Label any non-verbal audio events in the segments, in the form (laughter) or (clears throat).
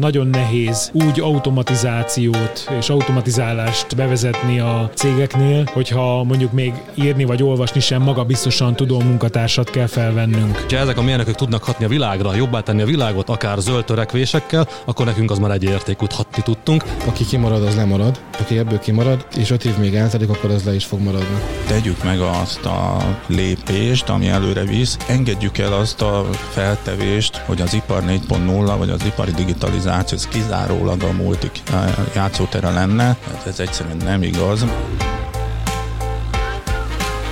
Nagyon nehéz úgy automatizációt és automatizálást bevezetni a cégeknél, hogyha mondjuk még írni vagy olvasni sem maga biztosan tudó munkatársat kell felvennünk. Ha ezek a mérnökök tudnak hatni a világra, jobbá tenni a világot, akár zöld törekvésekkel, akkor nekünk az már egy értékút hatni tudtunk. Aki kimarad, az lemarad, aki ebből kimarad, és öt év még eltelik, akkor az le is fog maradni. Tegyük meg azt a lépést, ami előre visz, engedjük el azt a feltevést, hogy az ipar 4.0 vagy az ipari digitalizáció digitalizáció, ez kizárólag a multik játszótere lenne, hát ez egyszerűen nem igaz.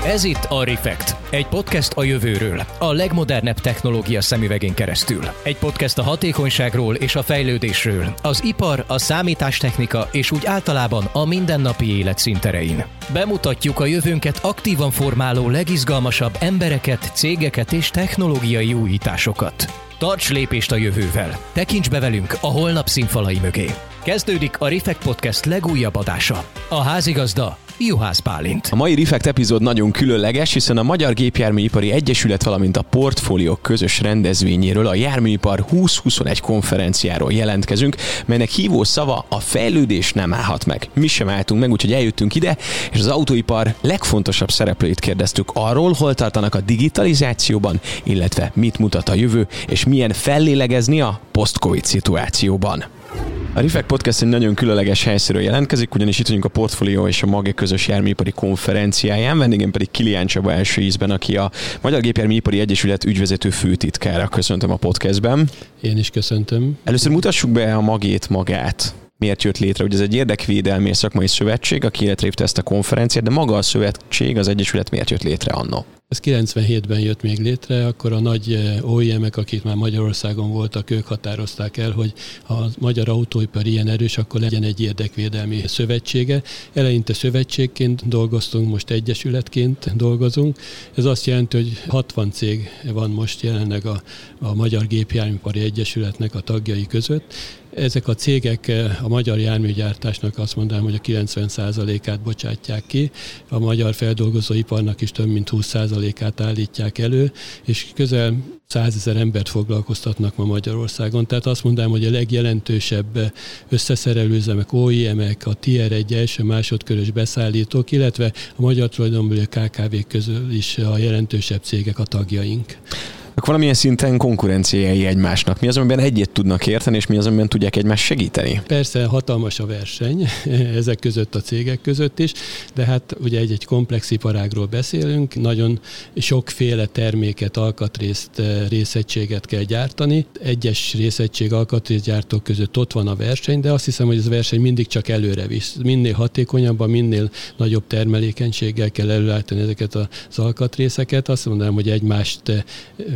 Ez itt a Refekt, egy podcast a jövőről, a legmodernebb technológia szemüvegén keresztül. Egy podcast a hatékonyságról és a fejlődésről, az ipar, a számítástechnika és úgy általában a mindennapi élet szinterein. Bemutatjuk a jövőnket aktívan formáló legizgalmasabb embereket, cégeket és technológiai újításokat. Tarts lépést a jövővel. Tekints be velünk a holnap színfalai mögé. Kezdődik a Refekt Podcast legújabb adása. A házigazda Juhász Pálint. A mai Refekt epizód nagyon különleges, hiszen a Magyar Gépjárműipari Egyesület, valamint a portfóliók közös rendezvényéről, a Járműipar 2021 konferenciáról jelentkezünk, melynek hívó szava a fejlődés nem állhat meg. Mi sem álltunk meg, úgyhogy eljöttünk ide, és az autóipar legfontosabb szereplőit kérdeztük arról, hol tartanak a digitalizációban, illetve mit mutat a jövő, és milyen fellélegezni a post-covid szituációban. A Rifek Podcast egy nagyon különleges helyszínről jelentkezik, ugyanis itt vagyunk a Portfolio és a Mage közös járműipari konferenciáján, vendégem pedig Kilián Csaba első ízben, aki a Magyar Gépjárműipari Egyesület ügyvezető főtitkára. Köszöntöm a podcastben. Én is köszöntöm. Először mutassuk be a magét magát miért jött létre. Ugye ez egy érdekvédelmi és szakmai szövetség, aki életre ezt a konferenciát, de maga a szövetség, az Egyesület miért jött létre annó? Ez 97-ben jött még létre, akkor a nagy eh, OEM-ek, akik már Magyarországon voltak, ők határozták el, hogy ha a magyar autóipar ilyen erős, akkor legyen egy érdekvédelmi szövetsége. Eleinte szövetségként dolgoztunk, most egyesületként dolgozunk. Ez azt jelenti, hogy 60 cég van most jelenleg a, a Magyar Gépjárműipari Egyesületnek a tagjai között, ezek a cégek eh, a magyar járműgyártásnak azt mondanám, hogy a 90%-át bocsátják ki, a magyar feldolgozóiparnak is több mint 20%-át állítják elő, és közel százezer embert foglalkoztatnak ma Magyarországon. Tehát azt mondanám, hogy a legjelentősebb összeszerelőzemek, OIM-ek, a Tier 1 első másodkörös beszállítók, illetve a magyar tulajdonból a KKV közül is a jelentősebb cégek a tagjaink valamilyen szinten konkurenciái egymásnak. Mi az, amiben egyet tudnak érteni, és mi az, amiben tudják egymást segíteni? Persze hatalmas a verseny (laughs) ezek között a cégek között is, de hát ugye egy-egy komplex iparágról beszélünk, nagyon sokféle terméket, alkatrészt, eh, részegységet kell gyártani. Egyes részegység alkatrészgyártók között ott van a verseny, de azt hiszem, hogy ez a verseny mindig csak előre visz. Minél hatékonyabban, minél nagyobb termelékenységgel kell előállítani ezeket az alkatrészeket. Azt mondanám, hogy egymást eh,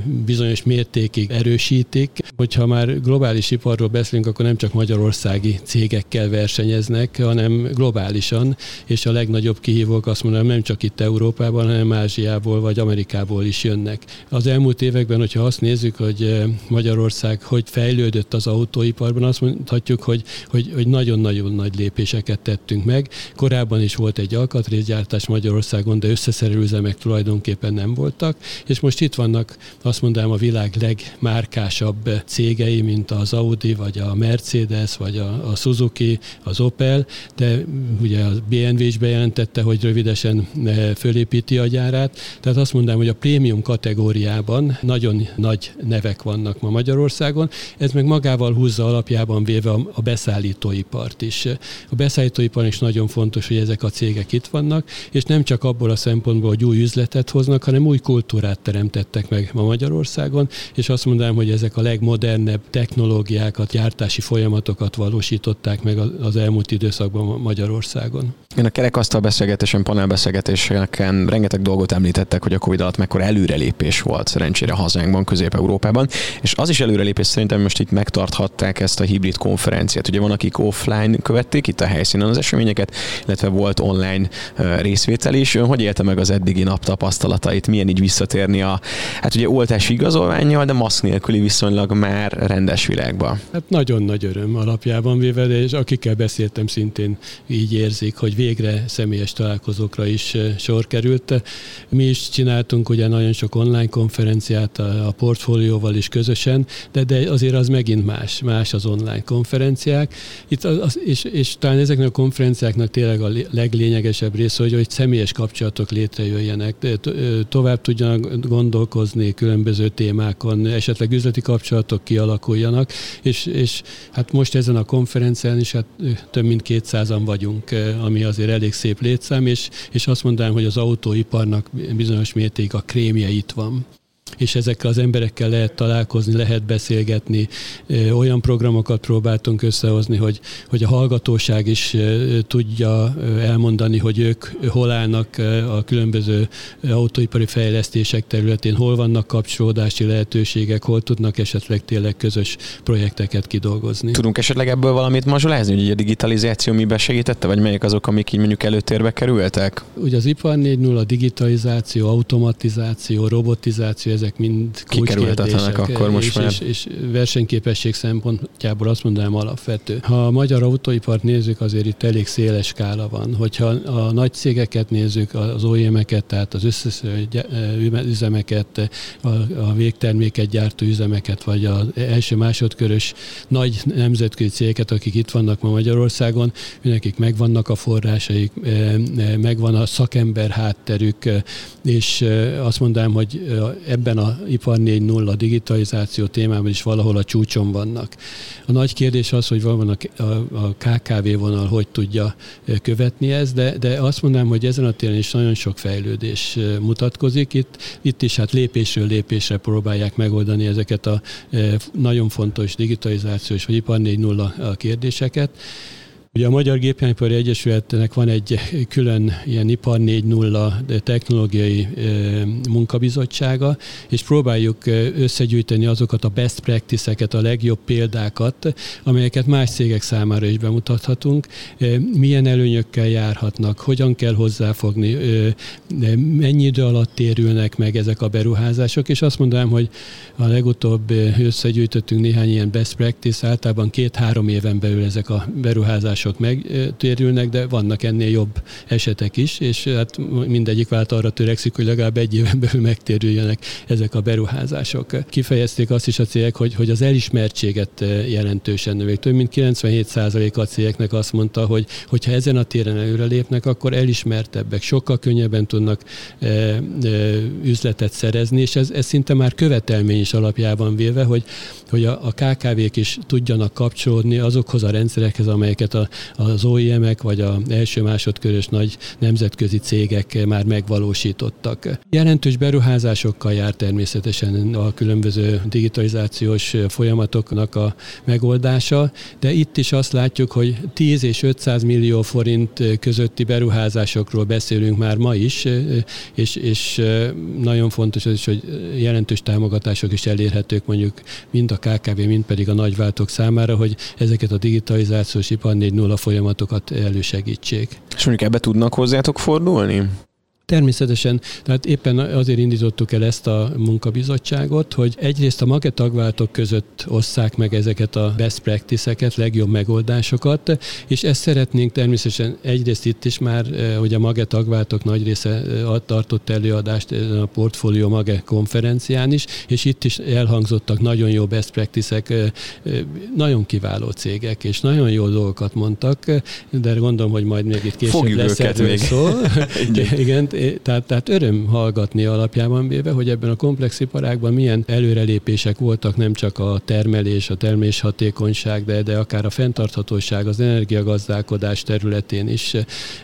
bizonyos mértékig erősítik. Hogyha már globális iparról beszélünk, akkor nem csak magyarországi cégekkel versenyeznek, hanem globálisan, és a legnagyobb kihívók azt mondom, nem csak itt Európában, hanem Ázsiából vagy Amerikából is jönnek. Az elmúlt években, hogyha azt nézzük, hogy eh, Magyarország hogy fejlődött az autóiparban, azt mondhatjuk, hogy, hogy, hogy nagyon-nagyon nagy lépéseket tettünk meg. Korábban is volt egy alkatrészgyártás Magyarországon, de összeszerelőzemek tulajdonképpen nem voltak, és most itt vannak azt azt mondanám a világ legmárkásabb cégei, mint az Audi, vagy a Mercedes, vagy a, a Suzuki, az Opel, de ugye a BMW is bejelentette, hogy rövidesen e, fölépíti a gyárát. Tehát azt mondanám, hogy a prémium kategóriában nagyon nagy nevek vannak ma Magyarországon. Ez meg magával húzza alapjában véve a beszállítóipart is. A beszállítóipar is nagyon fontos, hogy ezek a cégek itt vannak, és nem csak abból a szempontból, hogy új üzletet hoznak, hanem új kultúrát teremtettek meg ma Magyarországon Magyarországon, és azt mondanám, hogy ezek a legmodernebb technológiákat, gyártási folyamatokat valósították meg az elmúlt időszakban Magyarországon. Én a kerekasztal beszélgetésen, panelbeszélgetéseken rengeteg dolgot említettek, hogy a Covid alatt mekkora előrelépés volt szerencsére hazánkban, Közép-Európában, és az is előrelépés szerintem most itt megtarthatták ezt a hibrid konferenciát. Ugye van, akik offline követték itt a helyszínen az eseményeket, illetve volt online részvétel is. Ön hogy élte meg az eddigi nap tapasztalatait? Milyen így visszatérni a, hát ugye oltás oltási igazolványjal, de maszk nélküli viszonylag már rendes világban. Hát nagyon nagy öröm alapjában véve, és akikkel beszéltem szintén így érzik, hogy végre személyes találkozókra is sor került. Mi is csináltunk ugye nagyon sok online konferenciát a portfólióval is közösen, de, de azért az megint más, más az online konferenciák. Itt az, az, és, és talán ezeknek a konferenciáknak tényleg a leglényegesebb része, hogy, hogy személyes kapcsolatok létrejöjjenek, tovább tudjanak gondolkozni különböző témákon, esetleg üzleti kapcsolatok kialakuljanak, és, és hát most ezen a konferencián is hát több mint 200-an vagyunk, ami azért elég szép létszám, és, és azt mondanám, hogy az autóiparnak bizonyos mértékig a krémje itt van és ezekkel az emberekkel lehet találkozni, lehet beszélgetni. Olyan programokat próbáltunk összehozni, hogy, hogy a hallgatóság is tudja elmondani, hogy ők hol állnak a különböző autóipari fejlesztések területén, hol vannak kapcsolódási lehetőségek, hol tudnak esetleg tényleg közös projekteket kidolgozni. Tudunk esetleg ebből valamit mazsolázni, hogy a digitalizáció miben segítette, vagy melyek azok, amik így mondjuk előtérbe kerültek? Ugye az ipar 4.0, a digitalizáció, automatizáció, robotizáció, ezek mind kulcskérdések. akkor most és, már. És, és versenyképesség szempontjából azt mondanám alapvető. Ha a magyar autóipart nézzük, azért itt elég széles skála van. Hogyha a nagy cégeket nézzük, az OEM-eket, tehát az összes üzemeket, a, a végterméket gyártó üzemeket, vagy az első másodkörös nagy nemzetközi cégeket, akik itt vannak ma Magyarországon, nekik megvannak a forrásaik, megvan a szakember hátterük, és azt mondanám, hogy ebben ebben a ipar 4.0 a digitalizáció témában is valahol a csúcson vannak. A nagy kérdés az, hogy van a, a, KKV vonal hogy tudja követni ezt, de, de azt mondanám, hogy ezen a téren is nagyon sok fejlődés mutatkozik. Itt, itt is hát lépésről lépésre próbálják megoldani ezeket a nagyon fontos digitalizációs vagy ipar 4.0 kérdéseket. Ugye a Magyar Gépjárműipari Egyesületnek van egy külön ilyen ipar 4.0 technológiai munkabizottsága, és próbáljuk összegyűjteni azokat a best practice-eket, a legjobb példákat, amelyeket más cégek számára is bemutathatunk, milyen előnyökkel járhatnak, hogyan kell hozzáfogni, mennyi idő alatt térülnek meg ezek a beruházások, és azt mondanám, hogy a legutóbb összegyűjtöttünk néhány ilyen best practice, általában két-három éven belül ezek a beruházások források megtérülnek, de vannak ennél jobb esetek is, és hát mindegyik vált arra törekszik, hogy legalább egy éven (laughs) belül megtérüljenek ezek a beruházások. Kifejezték azt is a cégek, hogy, hogy az elismertséget jelentősen növelik. Több mint 97% a cégeknek azt mondta, hogy hogyha ezen a téren előrelépnek, akkor elismertebbek, sokkal könnyebben tudnak e, e, üzletet szerezni, és ez, ez szinte már követelmény is alapjában véve, hogy, hogy a, a KKV-k is tudjanak kapcsolódni azokhoz a rendszerekhez, amelyeket a, az OEM-ek vagy a első-másodkörös nagy nemzetközi cégek már megvalósítottak. Jelentős beruházásokkal jár természetesen a különböző digitalizációs folyamatoknak a megoldása, de itt is azt látjuk, hogy 10 és 500 millió forint közötti beruházásokról beszélünk már ma is, és, és nagyon fontos az is, hogy jelentős támogatások is elérhetők mondjuk mind a KKV, mind pedig a nagyváltók számára, hogy ezeket a digitalizációs ipar 4.0 folyamatokat elősegítsék. És mondjuk ebbe tudnak hozzátok fordulni? Természetesen, tehát éppen azért indítottuk el ezt a munkabizottságot, hogy egyrészt a maga tagváltok között osszák meg ezeket a best practice-eket, legjobb megoldásokat, és ezt szeretnénk természetesen egyrészt itt is már, eh, hogy a maga tagváltok nagy része eh, tartott előadást a portfólió maga konferencián is, és itt is elhangzottak nagyon jó best practice-ek, eh, nagyon kiváló cégek, és nagyon jó dolgokat mondtak, de gondolom, hogy majd még itt később Fogjuk lesz őket még. szó. (laughs) Igen, tehát, tehát öröm hallgatni alapjában véve, hogy ebben a komplex iparágban milyen előrelépések voltak nem csak a termelés, a termés hatékonyság, de, de akár a fenntarthatóság, az energiagazdálkodás területén is,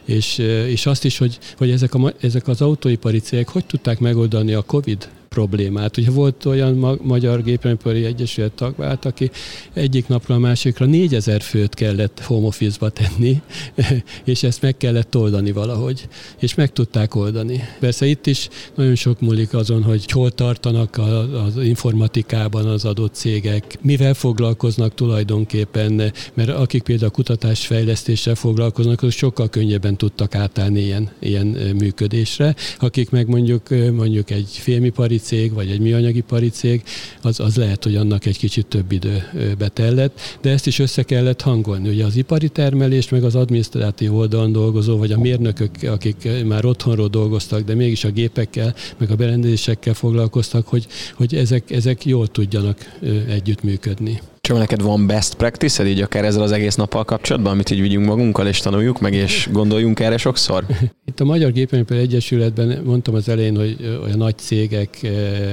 és, és azt is, hogy, hogy ezek, a, ezek az autóipari cégek hogy tudták megoldani a COVID problémát. Ugye volt olyan ma- Magyar Gépjárműipari Egyesület tagvált, aki egyik napra a másikra 4000 főt kellett home office-ba tenni, (laughs) és ezt meg kellett oldani valahogy, és meg tudták oldani. Persze itt is nagyon sok múlik azon, hogy hol tartanak az informatikában az adott cégek, mivel foglalkoznak tulajdonképpen, mert akik például kutatásfejlesztéssel foglalkoznak, azok sokkal könnyebben tudtak átállni ilyen, ilyen működésre. Akik meg mondjuk mondjuk egy filmipari cég, vagy egy műanyagipari cég, az, az lehet, hogy annak egy kicsit több idő betellett, de ezt is össze kellett hangolni. Ugye az ipari termelés, meg az adminisztratív oldalon dolgozó, vagy a mérnökök, akik már otthonról dolgoztak, de mégis a gépekkel, meg a berendezésekkel foglalkoztak, hogy, hogy ezek, ezek jól tudjanak együttműködni. Csak neked van best practice így akár ezzel az egész nappal kapcsolatban, amit így vigyünk magunkkal, és tanuljuk meg, és gondoljunk erre sokszor? (laughs) Itt a Magyar Gépjárműipar Egyesületben mondtam az elején, hogy a nagy cégek,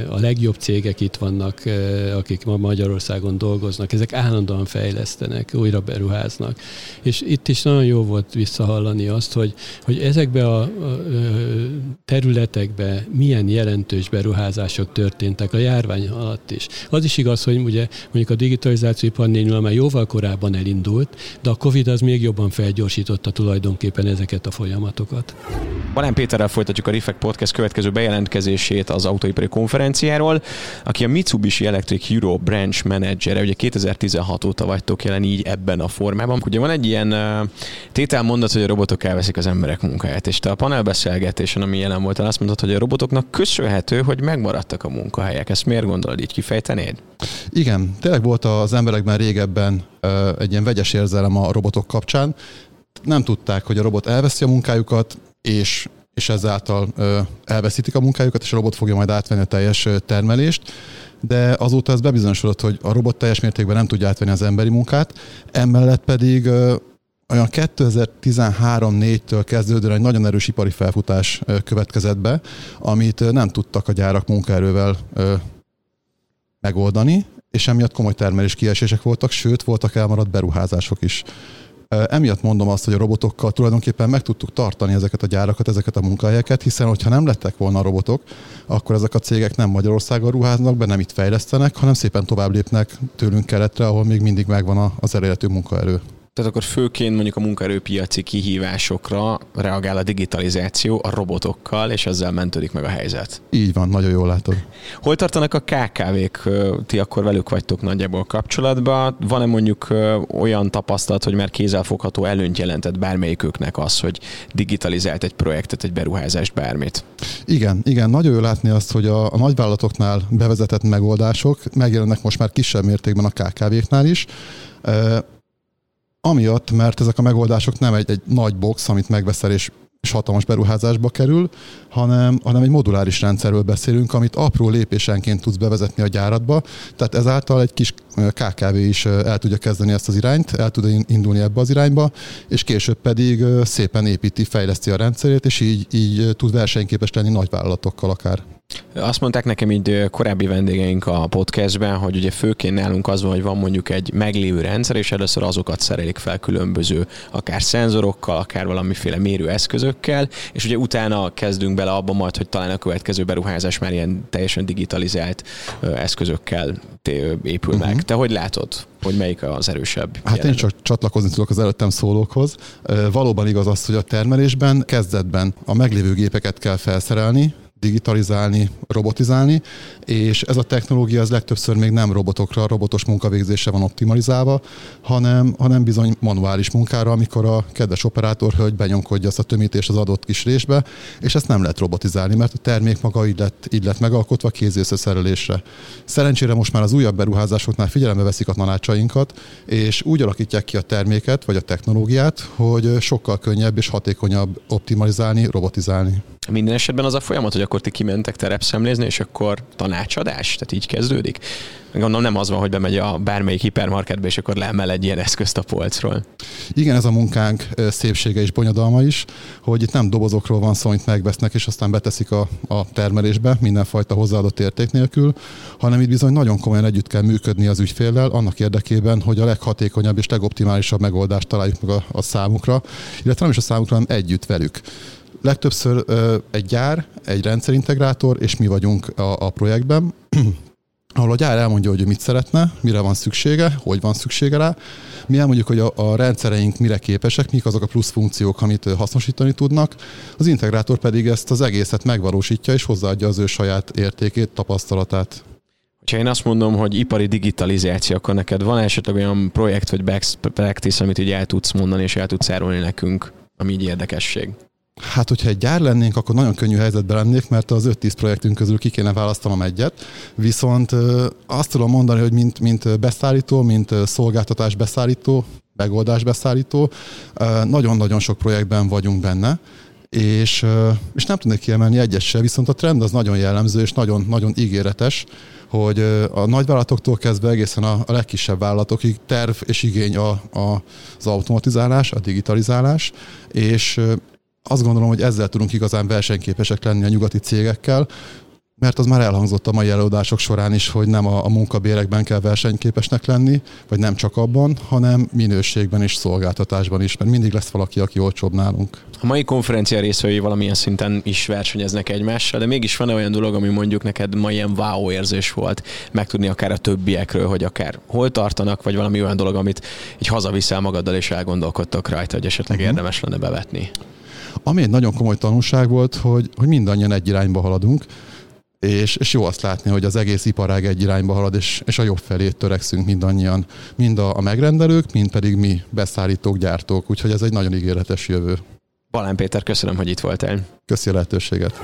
a legjobb cégek itt vannak, akik ma Magyarországon dolgoznak. Ezek állandóan fejlesztenek, újra beruháznak. És itt is nagyon jó volt visszahallani azt, hogy, hogy ezekbe a területekbe milyen jelentős beruházások történtek a járvány alatt is. Az is igaz, hogy ugye mondjuk a digitalizáció digitalizációipar már jóval korábban elindult, de a Covid az még jobban felgyorsította tulajdonképpen ezeket a folyamatokat. Balán Péterrel folytatjuk a Rifek Podcast következő bejelentkezését az autóipari konferenciáról, aki a Mitsubishi Electric Euro Branch Manager, ugye 2016 óta vagytok jelen így ebben a formában. Ugye van egy ilyen tételmondat, hogy a robotok elveszik az emberek munkáját, és te a panelbeszélgetésen, ami jelen volt, azt mondtad, hogy a robotoknak köszönhető, hogy megmaradtak a munkahelyek. Ezt miért gondolod, így kifejtenéd? Igen, tényleg volt az emberekben régebben egy ilyen vegyes érzelem a robotok kapcsán. Nem tudták, hogy a robot elveszi a munkájukat, és, és ezáltal elveszítik a munkájukat, és a robot fogja majd átvenni a teljes termelést de azóta ez bebizonyosodott, hogy a robot teljes mértékben nem tudja átvenni az emberi munkát, emellett pedig olyan 2013-4-től kezdődően egy nagyon erős ipari felfutás következett be, amit nem tudtak a gyárak munkaerővel megoldani, és emiatt komoly termelés kiesések voltak, sőt, voltak elmaradt beruházások is. Emiatt mondom azt, hogy a robotokkal tulajdonképpen meg tudtuk tartani ezeket a gyárakat, ezeket a munkahelyeket, hiszen hogyha nem lettek volna a robotok, akkor ezek a cégek nem Magyarországon ruháznak be, nem itt fejlesztenek, hanem szépen tovább lépnek tőlünk keletre, ahol még mindig megvan az eredetű munkaerő. Tehát akkor főként mondjuk a munkaerőpiaci kihívásokra reagál a digitalizáció a robotokkal, és ezzel mentődik meg a helyzet. Így van, nagyon jól látod. Hol tartanak a KKV-k? Ti akkor velük vagytok nagyjából kapcsolatban. Van-e mondjuk olyan tapasztalat, hogy már kézzelfogható előnyt jelentett bármelyiküknek az, hogy digitalizált egy projektet, egy beruházást, bármit? Igen, igen, nagyon jó látni azt, hogy a, a nagyvállalatoknál bevezetett megoldások megjelennek most már kisebb mértékben a KKV-knál is Amiatt, mert ezek a megoldások nem egy, egy nagy box, amit megveszel és és hatalmas beruházásba kerül, hanem, hanem egy moduláris rendszerről beszélünk, amit apró lépésenként tudsz bevezetni a gyáratba, tehát ezáltal egy kis KKV is el tudja kezdeni ezt az irányt, el tud indulni ebbe az irányba, és később pedig szépen építi, fejleszti a rendszerét, és így, így tud versenyképes lenni nagy vállalatokkal akár. Azt mondták nekem így korábbi vendégeink a podcastben, hogy ugye főként nálunk az van, hogy van mondjuk egy meglévő rendszer, és először azokat szerelik fel különböző, akár szenzorokkal, akár valamiféle mérőeszközökkel, és ugye utána kezdünk bele abba majd, hogy talán a következő beruházás már ilyen teljesen digitalizált eszközökkel épül meg. Uh-huh. Te hogy látod, hogy melyik az erősebb? Hát jelenleg? én csak csatlakozni tudok az előttem szólókhoz. Valóban igaz az, hogy a termelésben kezdetben a meglévő gépeket kell felszerelni, digitalizálni, robotizálni, és ez a technológia az legtöbbször még nem robotokra, robotos munkavégzése van optimalizálva, hanem, hanem bizony manuális munkára, amikor a kedves operátor hölgy benyomkodja azt a tömítést az adott kis résbe, és ezt nem lehet robotizálni, mert a termék maga így lett, így lett megalkotva kézi összeszerelésre. Szerencsére most már az újabb beruházásoknál figyelembe veszik a tanácsainkat, és úgy alakítják ki a terméket vagy a technológiát, hogy sokkal könnyebb és hatékonyabb optimalizálni, robotizálni. Minden esetben az a folyamat, hogy akkor ti kimentek terepszemlézni, és akkor tanácsadás? Tehát így kezdődik? Gondolom nem az van, hogy bemegy a bármelyik hipermarketbe, és akkor leemel egy ilyen eszközt a polcról. Igen, ez a munkánk szépsége és bonyodalma is, hogy itt nem dobozokról van szó, amit megvesznek, és aztán beteszik a, a termelésbe mindenfajta hozzáadott érték nélkül, hanem itt bizony nagyon komolyan együtt kell működni az ügyféllel, annak érdekében, hogy a leghatékonyabb és legoptimálisabb megoldást találjuk meg a, a számukra, illetve nem is a számukra, hanem együtt velük legtöbbször egy gyár, egy rendszerintegrátor, és mi vagyunk a, a projektben, (clears throat) ahol a gyár elmondja, hogy mit szeretne, mire van szüksége, hogy van szüksége rá. Mi elmondjuk, hogy a, a rendszereink mire képesek, mik azok a plusz funkciók, amit hasznosítani tudnak. Az integrátor pedig ezt az egészet megvalósítja, és hozzáadja az ő saját értékét, tapasztalatát. Ha én azt mondom, hogy ipari digitalizáció, akkor neked van esetleg olyan projekt vagy best practice, amit így el tudsz mondani, és el tudsz árulni nekünk, ami így érdekesség? Hát, hogyha egy gyár lennénk, akkor nagyon könnyű helyzetben lennék, mert az 5-10 projektünk közül ki kéne választanom egyet. Viszont azt tudom mondani, hogy mint, mint beszállító, mint szolgáltatás beszállító, megoldás beszállító, nagyon-nagyon sok projektben vagyunk benne, és, és nem tudnék kiemelni egyet se, viszont a trend az nagyon jellemző és nagyon, nagyon ígéretes, hogy a nagyvállalatoktól kezdve egészen a, a legkisebb vállalatokig terv és igény a, a, az automatizálás, a digitalizálás, és azt gondolom, hogy ezzel tudunk igazán versenyképesek lenni a nyugati cégekkel, mert az már elhangzott a mai előadások során is, hogy nem a, a munkabérekben kell versenyképesnek lenni, vagy nem csak abban, hanem minőségben és szolgáltatásban is, mert mindig lesz valaki, aki olcsóbb nálunk. A mai konferencia részvevői valamilyen szinten is versenyeznek egymással, de mégis van olyan dolog, ami mondjuk neked ma ilyen wow érzés volt, megtudni akár a többiekről, hogy akár hol tartanak, vagy valami olyan dolog, amit így hazaviszel magaddal, és elgondolkodtok rajta, hogy esetleg uh-huh. érdemes lenne bevetni. Ami egy nagyon komoly tanulság volt, hogy, hogy mindannyian egy irányba haladunk, és, és jó azt látni, hogy az egész iparág egy irányba halad, és, és a jobb felé törekszünk mindannyian, mind a, a megrendelők, mind pedig mi, beszállítók, gyártók, úgyhogy ez egy nagyon ígéretes jövő. Balán Péter, köszönöm, hogy itt voltál. Köszi a lehetőséget.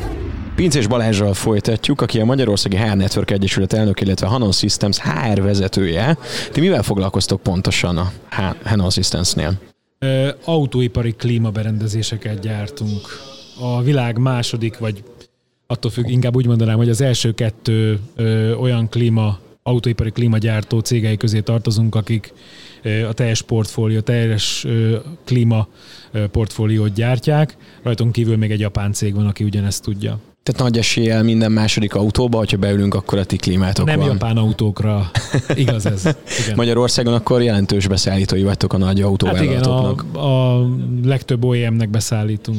Pincés Balázsral folytatjuk, aki a Magyarországi HR Network Egyesület elnök, illetve Hanon Systems HR vezetője. Ti mivel foglalkoztok pontosan a Hanon Systems-nél? Autóipari klímaberendezéseket gyártunk. A világ második vagy attól függ, inkább úgy mondanám, hogy az első kettő ö, olyan klíma, autóipari klímagyártó cégei közé tartozunk, akik ö, a teljes portfólió, teljes ö, klíma ö, portfóliót gyártják. Rajtunk kívül még egy japán cég van, aki ugyanezt tudja. Tehát nagy eséllyel minden második autóba, hogyha beülünk, akkor a ti klímátok Nem van. japán autókra, igaz ez. Igen. Magyarországon akkor jelentős beszállítói vagytok a nagy autóvállalatoknak. Hát igen, a, a legtöbb OEM-nek beszállítunk.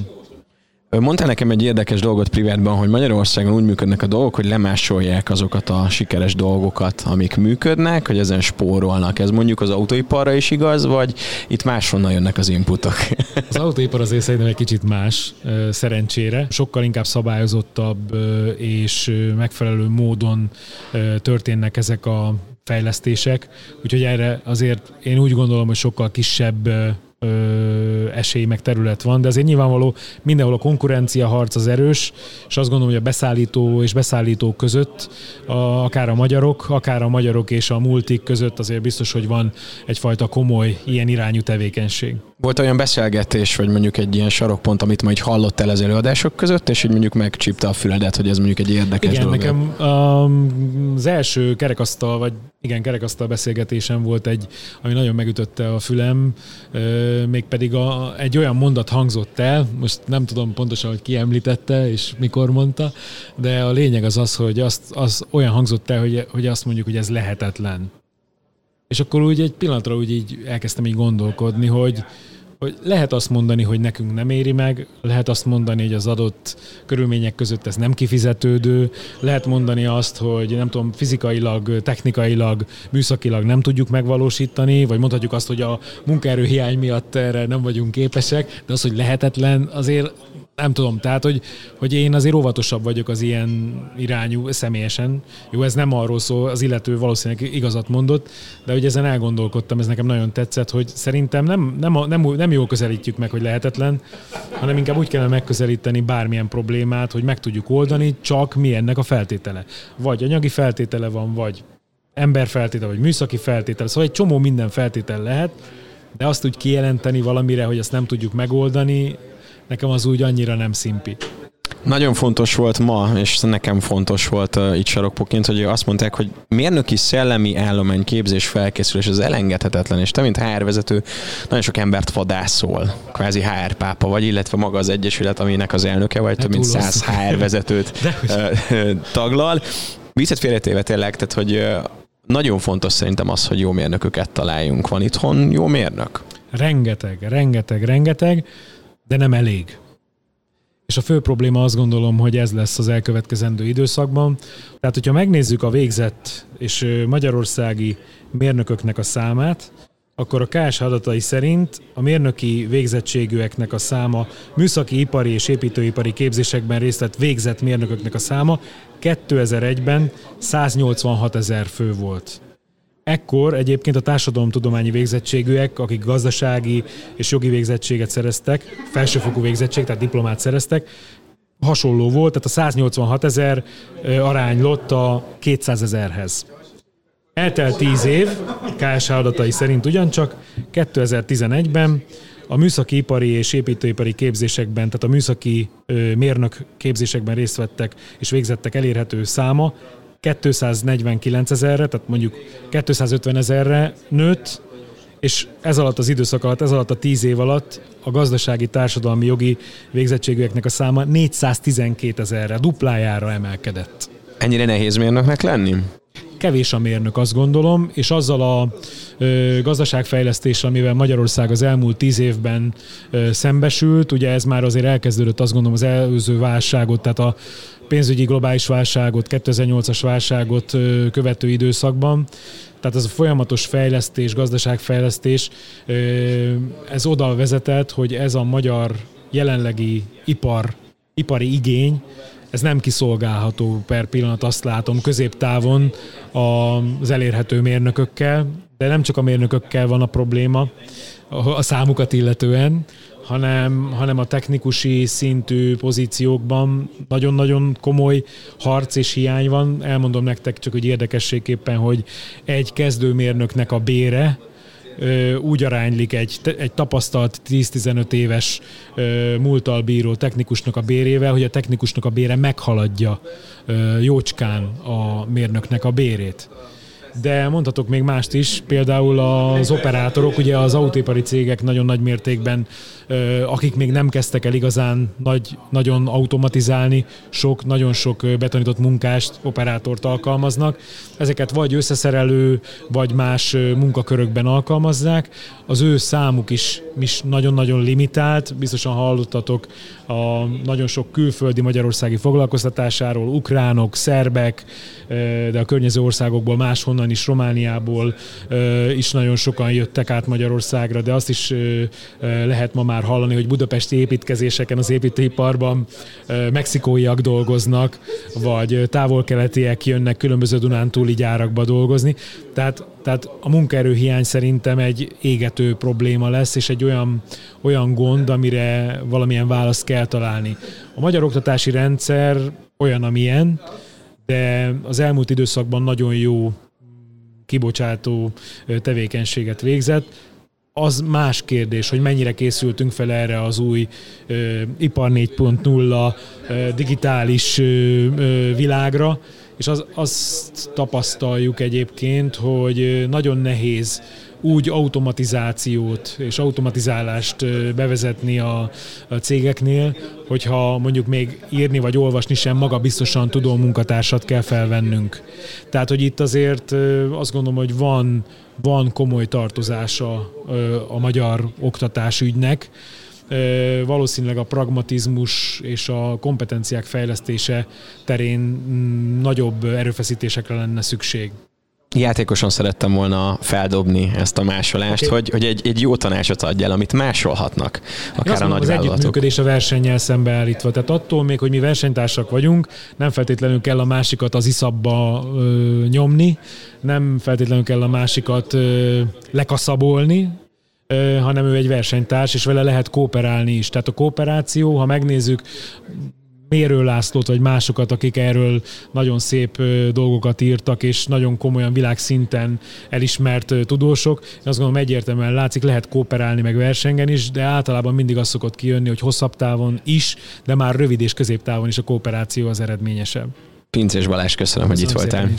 Mondta nekem egy érdekes dolgot privátban, hogy Magyarországon úgy működnek a dolgok, hogy lemásolják azokat a sikeres dolgokat, amik működnek, hogy ezen spórolnak. Ez mondjuk az autóiparra is igaz, vagy itt máshonnan jönnek az inputok? Az autóipar azért szerintem egy kicsit más, szerencsére. Sokkal inkább szabályozottabb és megfelelő módon történnek ezek a fejlesztések, úgyhogy erre azért én úgy gondolom, hogy sokkal kisebb ö, esély meg terület van, de azért nyilvánvaló mindenhol a konkurencia harc az erős, és azt gondolom, hogy a beszállító és beszállítók között, a, akár a magyarok, akár a magyarok és a multik között azért biztos, hogy van egyfajta komoly ilyen irányú tevékenység. Volt olyan beszélgetés, vagy mondjuk egy ilyen sarokpont, amit majd hallottál az előadások között, és így mondjuk megcsípte a füledet, hogy ez mondjuk egy érdekes Igen, dolog. nekem az első kerekasztal, vagy igen, kerekasztal beszélgetésem volt egy, ami nagyon megütötte a fülem, mégpedig a, egy olyan mondat hangzott el, most nem tudom pontosan, hogy ki említette és mikor mondta, de a lényeg az az, hogy azt, az olyan hangzott el, hogy, hogy azt mondjuk, hogy ez lehetetlen. És akkor úgy egy pillanatra úgy így elkezdtem így gondolkodni, hogy, hogy lehet azt mondani, hogy nekünk nem éri meg, lehet azt mondani, hogy az adott körülmények között ez nem kifizetődő, lehet mondani azt, hogy nem tudom, fizikailag, technikailag, műszakilag nem tudjuk megvalósítani, vagy mondhatjuk azt, hogy a munkaerő hiány miatt erre nem vagyunk képesek, de az, hogy lehetetlen, azért nem tudom, tehát, hogy, hogy én azért óvatosabb vagyok az ilyen irányú személyesen. Jó, ez nem arról szól, az illető valószínűleg igazat mondott, de hogy ezen elgondolkodtam, ez nekem nagyon tetszett, hogy szerintem nem, nem, nem, nem jól közelítjük meg, hogy lehetetlen, hanem inkább úgy kellene megközelíteni bármilyen problémát, hogy meg tudjuk oldani, csak mi ennek a feltétele. Vagy anyagi feltétele van, vagy ember feltétele, vagy műszaki feltétele, szóval egy csomó minden feltétel lehet, de azt úgy kijelenteni valamire, hogy ezt nem tudjuk megoldani, nekem az úgy annyira nem szimpi. Nagyon fontos volt ma, és nekem fontos volt uh, itt sarokpoként, hogy azt mondták, hogy mérnöki szellemi állomány képzés felkészülés az elengedhetetlen, és te, mint HR vezető, nagyon sok embert vadászol, kvázi HR pápa vagy, illetve maga az egyesület, aminek az elnöke vagy, több mint 100 HR vezetőt taglal. Viccet félretéve tényleg, tehát hogy nagyon fontos szerintem az, hogy jó mérnököket találjunk. Van itthon jó mérnök? Rengeteg, rengeteg, rengeteg de nem elég. És a fő probléma azt gondolom, hogy ez lesz az elkövetkezendő időszakban. Tehát, hogyha megnézzük a végzett és magyarországi mérnököknek a számát, akkor a KS adatai szerint a mérnöki végzettségűeknek a száma, műszaki, ipari és építőipari képzésekben részt vett végzett mérnököknek a száma 2001-ben 186 ezer fő volt. Ekkor egyébként a társadalomtudományi végzettségűek, akik gazdasági és jogi végzettséget szereztek, felsőfokú végzettség, tehát diplomát szereztek, hasonló volt, tehát a 186 ezer aránylott a 200 ezerhez. Eltelt 10 év, KSH adatai szerint ugyancsak, 2011-ben a műszaki ipari és építőipari képzésekben, tehát a műszaki mérnök képzésekben részt vettek és végzettek elérhető száma 249 ezerre, tehát mondjuk 250 ezerre nőtt, és ez alatt az időszak alatt, ez alatt a 10 év alatt a gazdasági, társadalmi, jogi végzettségűeknek a száma 412 ezerre, duplájára emelkedett. Ennyire nehéz mérnöknek lenni? Kevés a mérnök, azt gondolom, és azzal a ö, gazdaságfejlesztéssel, amivel Magyarország az elmúlt tíz évben ö, szembesült, ugye ez már azért elkezdődött, azt gondolom, az előző válságot, tehát a pénzügyi globális válságot, 2008-as válságot követő időszakban, tehát ez a folyamatos fejlesztés, gazdaságfejlesztés, ez oda vezetett, hogy ez a magyar jelenlegi ipar, ipari igény, ez nem kiszolgálható per pillanat, azt látom középtávon az elérhető mérnökökkel, de nem csak a mérnökökkel van a probléma, a számukat illetően, hanem, hanem a technikusi szintű pozíciókban nagyon-nagyon komoly harc és hiány van. Elmondom nektek csak, hogy érdekességképpen, hogy egy kezdőmérnöknek a bére, úgy aránylik egy, egy tapasztalt 10-15 éves múltal bíró technikusnak a bérével, hogy a technikusnak a bére meghaladja jócskán a mérnöknek a bérét. De mondhatok még mást is, például az operátorok, ugye az autóipari cégek nagyon nagy mértékben, akik még nem kezdtek el igazán nagy, nagyon automatizálni, sok, nagyon sok betanított munkást, operátort alkalmaznak. Ezeket vagy összeszerelő, vagy más munkakörökben alkalmazzák. Az ő számuk is, is nagyon-nagyon limitált, biztosan hallottatok a nagyon sok külföldi magyarországi foglalkoztatásáról, ukránok, szerbek, de a környező országokból máshonnan is, Romániából is nagyon sokan jöttek át Magyarországra, de azt is lehet ma már hallani, hogy budapesti építkezéseken az építőiparban mexikóiak dolgoznak, vagy távol-keletiek jönnek különböző Dunántúli gyárakba dolgozni. Tehát, tehát a munkaerőhiány szerintem egy égető probléma lesz, és egy olyan, olyan gond, amire valamilyen választ kell találni. A magyar oktatási rendszer olyan, amilyen, de az elmúlt időszakban nagyon jó kibocsátó tevékenységet végzett. Az más kérdés, hogy mennyire készültünk fel erre az új ö, ipar 4.0 ö, digitális ö, ö, világra, és az, azt tapasztaljuk egyébként, hogy nagyon nehéz úgy automatizációt és automatizálást bevezetni a, a cégeknél, hogyha mondjuk még írni vagy olvasni sem maga biztosan tudó munkatársat kell felvennünk. Tehát, hogy itt azért azt gondolom, hogy van, van komoly tartozása a magyar oktatásügynek, valószínűleg a pragmatizmus és a kompetenciák fejlesztése terén mm, nagyobb erőfeszítésekre lenne szükség játékosan szerettem volna feldobni ezt a másolást, okay. hogy, hogy egy, egy jó tanácsot adjál, amit másolhatnak, akár a nagy Az együttműködés a versennyel szembeállítva. Tehát attól még, hogy mi versenytársak vagyunk, nem feltétlenül kell a másikat az iszabba ö, nyomni, nem feltétlenül kell a másikat ö, lekaszabolni, hanem ő egy versenytárs, és vele lehet kooperálni is. Tehát a kooperáció, ha megnézzük, Mérő Lászlót, vagy másokat, akik erről nagyon szép dolgokat írtak, és nagyon komolyan világszinten elismert tudósok. Én azt gondolom egyértelműen látszik, lehet kooperálni meg versengen is, de általában mindig az szokott kijönni, hogy hosszabb távon is, de már rövid és középtávon is a kooperáció az eredményesebb. Pincés Balázs, köszönöm, köszönöm hogy itt voltál.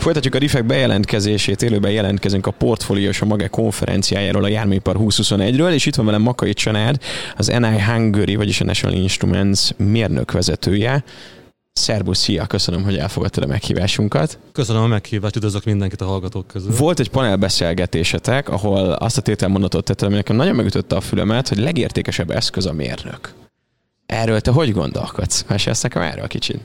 Folytatjuk a RIFEK bejelentkezését, élőben jelentkezünk a portfóliós a Mage konferenciájáról, a Járműipar 2021-ről, és itt van velem Makai Csanád, az NI Hungary, vagyis a National Instruments mérnök vezetője. Szerbusz, szia, köszönöm, hogy elfogadtad a meghívásunkat. Köszönöm a meghívást, üdvözlök mindenkit a hallgatók közül. Volt egy panelbeszélgetésetek, ahol azt a tételmondatot tettem, ami nekem nagyon megütötte a fülemet, hogy legértékesebb eszköz a mérnök. Erről te hogy gondolkodsz? Mesélsz nekem erről kicsit?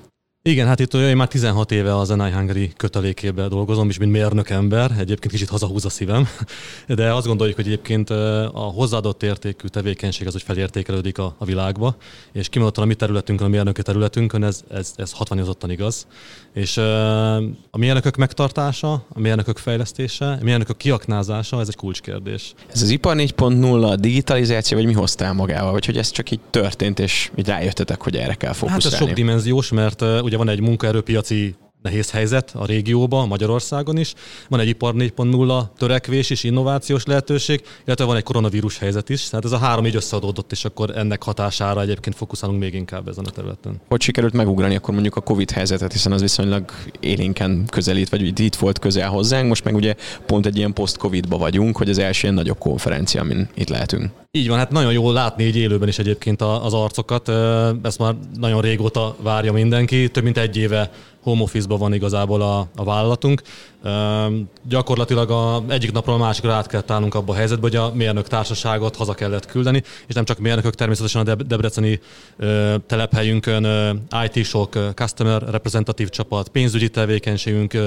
Igen, hát itt én már 16 éve az NI Hungary kötelékében dolgozom, és mint mérnök ember, egyébként kicsit hazahúz a szívem, (laughs) de azt gondoljuk, hogy egyébként a hozzáadott értékű tevékenység az, hogy felértékelődik a, a világba, és kimondottan a mi területünkön, a mérnöki területünkön ez, ez, ez hatványozottan igaz. És a mérnökök megtartása, a mérnökök fejlesztése, a mérnökök kiaknázása, ez egy kulcskérdés. Ez az ipar 4.0, a digitalizáció, vagy mi hoztál magával? Vagy hogy ez csak így történt, és így rájöttetek, hogy erre kell fókuszálni? Hát ez sok dimenziós, mert ugye ugye van egy munkaerőpiaci nehéz helyzet a régióban, Magyarországon is. Van egy ipar 4.0 törekvés és innovációs lehetőség, illetve van egy koronavírus helyzet is. Tehát ez a három így összeadódott, és akkor ennek hatására egyébként fókuszálunk még inkább ezen a területen. Hogy sikerült megugrani akkor mondjuk a Covid helyzetet, hiszen az viszonylag élénken közelít, vagy itt volt közel hozzánk, most meg ugye pont egy ilyen post-Covid-ba vagyunk, hogy az első ilyen nagyobb konferencia, amin itt lehetünk. Így van, hát nagyon jól látni így élőben is egyébként az arcokat. Ezt már nagyon régóta várja mindenki. Több mint egy éve home office van igazából a, a vállalatunk. Gyakorlatilag a, egyik napról a másikra át kellett állnunk abba a helyzetbe, hogy a mérnök társaságot haza kellett küldeni, és nem csak mérnökök, természetesen a debreceni telephelyünkön IT-sok, customer reprezentatív csapat, pénzügyi tevékenységünk,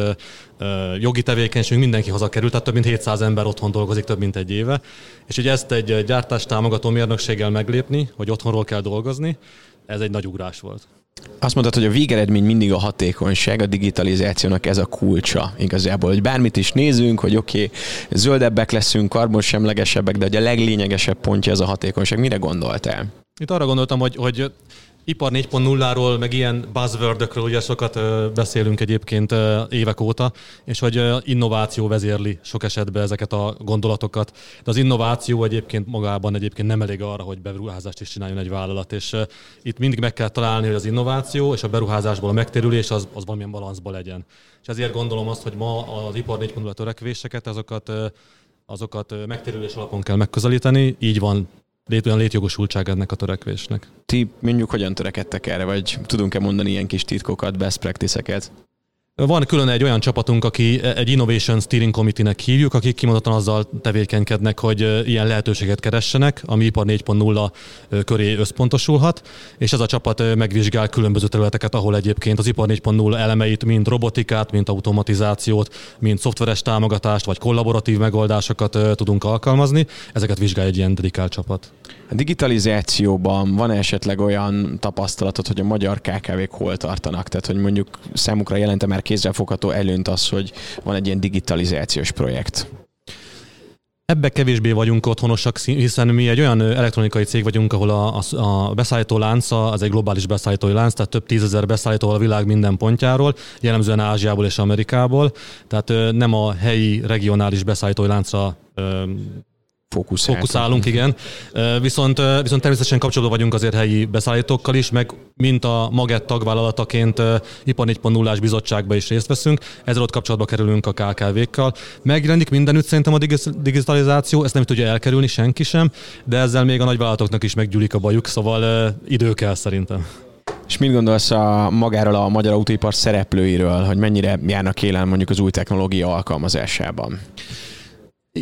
jogi tevékenységünk, mindenki hazakerült, tehát több mint 700 ember otthon dolgozik több mint egy éve. És ugye ezt egy gyártást támogató mérnökséggel meglépni, hogy otthonról kell dolgozni, ez egy nagy ugrás volt. Azt mondtad, hogy a végeredmény mindig a hatékonyság, a digitalizációnak ez a kulcsa igazából, hogy bármit is nézünk, hogy oké, okay, zöldebbek leszünk, karbonsemlegesebbek, de hogy a leglényegesebb pontja ez a hatékonyság. Mire gondoltál? Itt arra gondoltam, hogy, hogy ipar 4.0-ról, meg ilyen buzzwordökről ugye sokat beszélünk egyébként évek óta, és hogy innováció vezérli sok esetben ezeket a gondolatokat. De az innováció egyébként magában egyébként nem elég arra, hogy beruházást is csináljon egy vállalat, és itt mindig meg kell találni, hogy az innováció és a beruházásból a megtérülés az, az valamilyen balanszban legyen. És ezért gondolom azt, hogy ma az ipar 4.0 törekvéseket, azokat azokat megtérülés alapon kell megközelíteni, így van lét, olyan létjogosultság ennek a törekvésnek. Ti mondjuk hogyan törekedtek erre, vagy tudunk-e mondani ilyen kis titkokat, best practice-eket? Van külön egy olyan csapatunk, aki egy Innovation Steering Committee-nek hívjuk, akik kimondottan azzal tevékenykednek, hogy ilyen lehetőséget keressenek, ami ipar 4.0 köré összpontosulhat, és ez a csapat megvizsgál különböző területeket, ahol egyébként az ipar 4.0 elemeit, mind robotikát, mind automatizációt, mind szoftveres támogatást, vagy kollaboratív megoldásokat tudunk alkalmazni. Ezeket vizsgál egy ilyen dedikált csapat. A digitalizációban van esetleg olyan tapasztalatod, hogy a magyar KKV-k hol tartanak? Tehát, hogy mondjuk számukra jelente már kézzelfogható előnyt az, hogy van egy ilyen digitalizációs projekt? Ebbe kevésbé vagyunk otthonosak, hiszen mi egy olyan elektronikai cég vagyunk, ahol a, a, a beszállító lánca, az egy globális beszállítói lánc, tehát több tízezer beszállító a világ minden pontjáról, jellemzően Ázsiából és Amerikából, tehát nem a helyi regionális beszállítói láncra fókuszálunk. Fókuszálunk, igen. Viszont, viszont természetesen kapcsolatban vagyunk azért helyi beszállítókkal is, meg mint a Magett tagvállalataként IPA 4.0-ás bizottságba is részt veszünk, ezzel ott kapcsolatba kerülünk a KKV-kkal. Megjelenik mindenütt szerintem a digitalizáció, ezt nem tudja elkerülni senki sem, de ezzel még a nagyvállalatoknak is meggyűlik a bajuk, szóval idő kell szerintem. És mit gondolsz a magáról a magyar autóipar szereplőiről, hogy mennyire járnak élen mondjuk az új technológia alkalmazásában?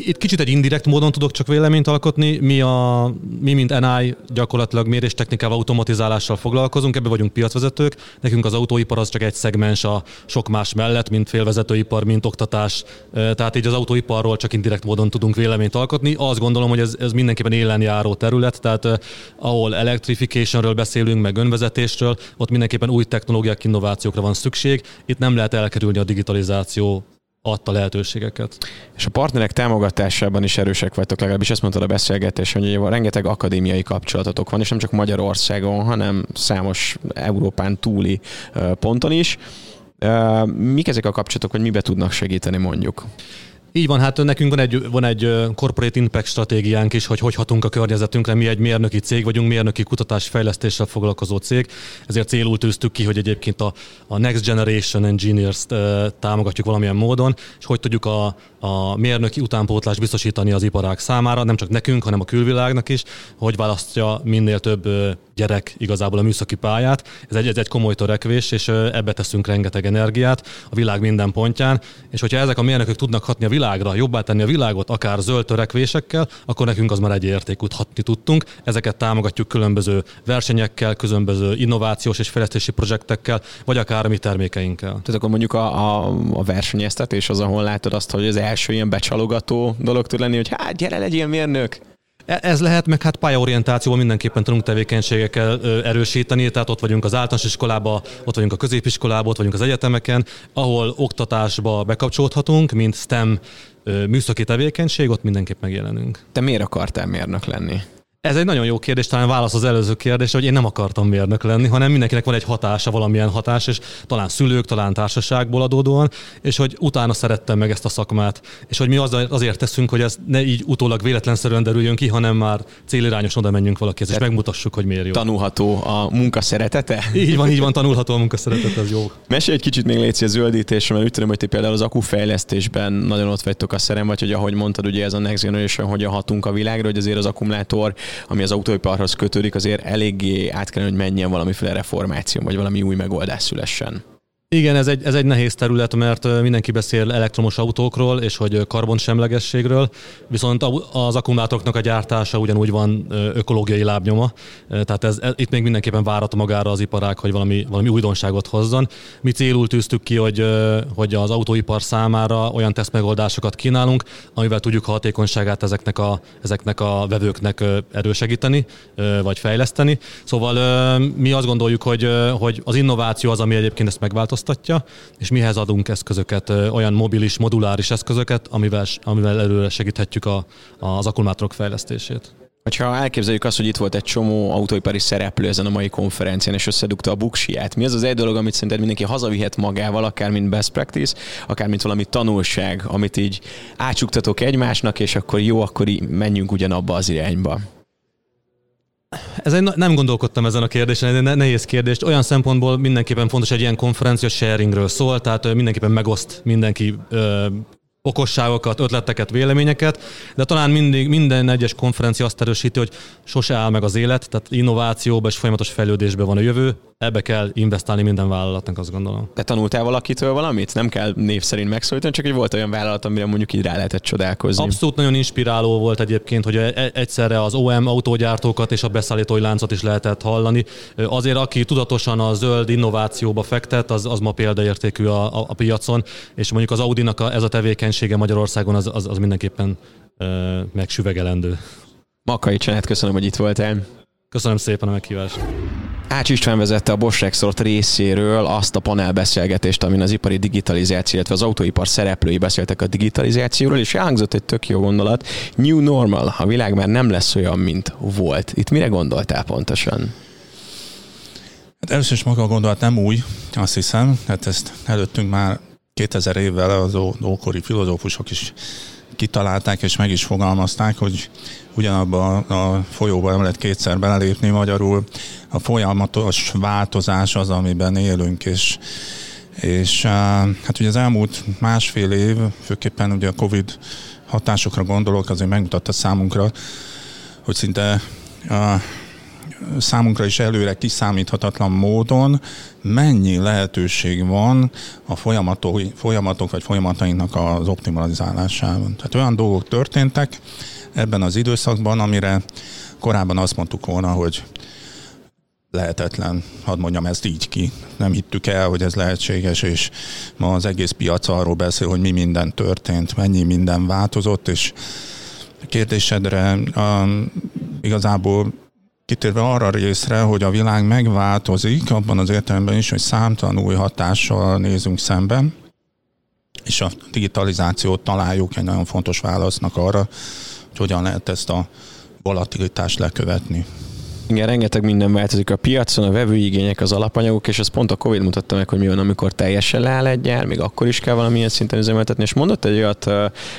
Itt kicsit egy indirekt módon tudok csak véleményt alkotni. Mi, a, mi mint NI gyakorlatilag méréstechnikával, automatizálással foglalkozunk, ebbe vagyunk piacvezetők. Nekünk az autóipar az csak egy szegmens a sok más mellett, mint félvezetőipar, mint oktatás. Tehát így az autóiparról csak indirekt módon tudunk véleményt alkotni. Azt gondolom, hogy ez, ez mindenképpen élen járó terület, tehát ahol electrificationről beszélünk, meg önvezetésről, ott mindenképpen új technológiák, innovációkra van szükség. Itt nem lehet elkerülni a digitalizáció adta lehetőségeket. És a partnerek támogatásában is erősek vagytok, legalábbis ezt mondtad a beszélgetés, hogy ugye rengeteg akadémiai kapcsolatotok van, és nem csak Magyarországon, hanem számos Európán túli ponton is. Mik ezek a kapcsolatok, hogy mibe tudnak segíteni mondjuk? Így van, hát nekünk van egy, van egy corporate impact stratégiánk is, hogy hogy hatunk a környezetünkre. Mi egy mérnöki cég vagyunk, mérnöki kutatás fejlesztéssel foglalkozó cég, ezért célul tűztük ki, hogy egyébként a, a Next Generation Engineers-t támogatjuk valamilyen módon, és hogy tudjuk a, a mérnöki utánpótlást biztosítani az iparák számára, nem csak nekünk, hanem a külvilágnak is, hogy választja minél több gyerek igazából a műszaki pályát. Ez egy, ez egy komoly törekvés, és ebbe teszünk rengeteg energiát a világ minden pontján, és hogyha ezek a mérnökök tudnak hatni a világ világra, jobbá tenni a világot, akár zöld törekvésekkel, akkor nekünk az már egy értékút hatni tudtunk. Ezeket támogatjuk különböző versenyekkel, különböző innovációs és fejlesztési projektekkel, vagy akár a mi termékeinkkel. Tehát akkor mondjuk a, a, a versenyeztetés az, ahol látod azt, hogy az első ilyen becsalogató dolog tud lenni, hogy hát gyere, legyél mérnök. E- ez lehet, meg hát pályaorientációban mindenképpen tudunk tevékenységekkel erősíteni, tehát ott vagyunk az általános iskolában, ott vagyunk a középiskolában, ott vagyunk az egyetemeken, ahol oktatásba bekapcsolódhatunk, mint STEM műszaki tevékenység, ott mindenképp megjelenünk. Te miért akartál mérnök lenni? Ez egy nagyon jó kérdés, talán válasz az előző kérdés, hogy én nem akartam mérnök lenni, hanem mindenkinek van egy hatása, valamilyen hatás, és talán szülők, talán társaságból adódóan, és hogy utána szerettem meg ezt a szakmát, és hogy mi azért teszünk, hogy ez ne így utólag véletlenszerűen derüljön ki, hanem már célirányosan oda menjünk valakihez, és megmutassuk, hogy miért jó. Tanulható a munka szeretete? Így van, így van, tanulható a munka szeretete, ez jó. Mesélj egy kicsit még légy a zöldítésről, mert úgy tudom, hogy ti például az akufejlesztésben nagyon ott vagytok a szerem, vagy hogy ahogy mondtad, ugye ez a Next Generation, hogyan hatunk a világra, hogy azért az akkumulátor ami az autóiparhoz kötődik, azért eléggé át kellene, hogy menjen valamiféle reformáció, vagy valami új megoldás szülessen. Igen, ez egy, ez egy nehéz terület, mert mindenki beszél elektromos autókról és hogy karbonsemlegességről, viszont az akkumulátoroknak a gyártása ugyanúgy van ökológiai lábnyoma, tehát ez, ez, itt még mindenképpen várható magára az iparág, hogy valami, valami újdonságot hozzon. Mi célul tűztük ki, hogy, hogy az autóipar számára olyan tesztmegoldásokat kínálunk, amivel tudjuk a hatékonyságát ezeknek a, ezeknek a vevőknek erősegíteni, vagy fejleszteni. Szóval mi azt gondoljuk, hogy, hogy az innováció az, ami egyébként ezt megváltoz változtatja, és mihez adunk eszközöket, olyan mobilis, moduláris eszközöket, amivel, amivel előre segíthetjük a, az akkumulátorok fejlesztését. Ha elképzeljük azt, hogy itt volt egy csomó autóipari szereplő ezen a mai konferencián, és összedugta a buksiját, mi az az egy dolog, amit szerinted mindenki hazavihet magával, akár mint best practice, akár mint valami tanulság, amit így átsuktatok egymásnak, és akkor jó, akkor így menjünk ugyanabba az irányba? Ez egy, nem gondolkodtam ezen a kérdésen, egy nehéz kérdés. Olyan szempontból mindenképpen fontos egy ilyen konferencia sharingről szól, tehát mindenképpen megoszt mindenki ö, okosságokat, ötleteket, véleményeket, de talán mindig minden egyes konferencia azt erősíti, hogy sose áll meg az élet, tehát innovációba és folyamatos fejlődésbe van a jövő, ebbe kell investálni minden vállalatnak, azt gondolom. Te tanultál valakitől valamit? Nem kell név szerint megszólítani, csak hogy volt olyan vállalat, amire mondjuk így rá lehetett csodálkozni. Abszolút nagyon inspiráló volt egyébként, hogy e- e- egyszerre az OM autógyártókat és a beszállítói láncot is lehetett hallani. Azért, aki tudatosan a zöld innovációba fektet, az, az ma példaértékű a, a, a piacon, és mondjuk az Audi-nak a, ez a tevékenysége Magyarországon az, az, az mindenképpen ö, megsüvegelendő. Makai Csanád, köszönöm, hogy itt voltál. Köszönöm szépen a meghívást. Ács István vezette a Bosch Rexort részéről azt a panelbeszélgetést, amin az ipari digitalizáció, illetve az autóipar szereplői beszéltek a digitalizációról, és elhangzott egy tök jó gondolat. New normal, a világ már nem lesz olyan, mint volt. Itt mire gondoltál pontosan? Hát először is maga a gondolat nem új, azt hiszem. Hát ezt előttünk már 2000 évvel az ókori filozófusok is kitalálták és meg is fogalmazták, hogy ugyanabban a folyóban nem lehet kétszer belelépni, magyarul. A folyamatos változás az, amiben élünk, és, és hát ugye az elmúlt másfél év, főképpen ugye a Covid hatásokra gondolok, azért megmutatta számunkra, hogy szinte a számunkra is előre kiszámíthatatlan módon mennyi lehetőség van a folyamatok, folyamatok vagy folyamatainknak az optimalizálásában. Tehát olyan dolgok történtek ebben az időszakban, amire korábban azt mondtuk volna, hogy lehetetlen, hadd mondjam ezt így ki. Nem hittük el, hogy ez lehetséges, és ma az egész piac arról beszél, hogy mi minden történt, mennyi minden változott, és kérdésedre um, igazából kitérve arra részre, hogy a világ megváltozik, abban az értelemben is, hogy számtalan új hatással nézünk szemben, és a digitalizációt találjuk egy nagyon fontos válasznak arra, hogy hogyan lehet ezt a volatilitást lekövetni. Igen, rengeteg minden változik a piacon, a vevői igények, az alapanyagok, és ez pont a Covid mutatta meg, hogy mi van, amikor teljesen leáll egy gyár, még akkor is kell valamilyen szinten üzemeltetni. És mondott egy olyat,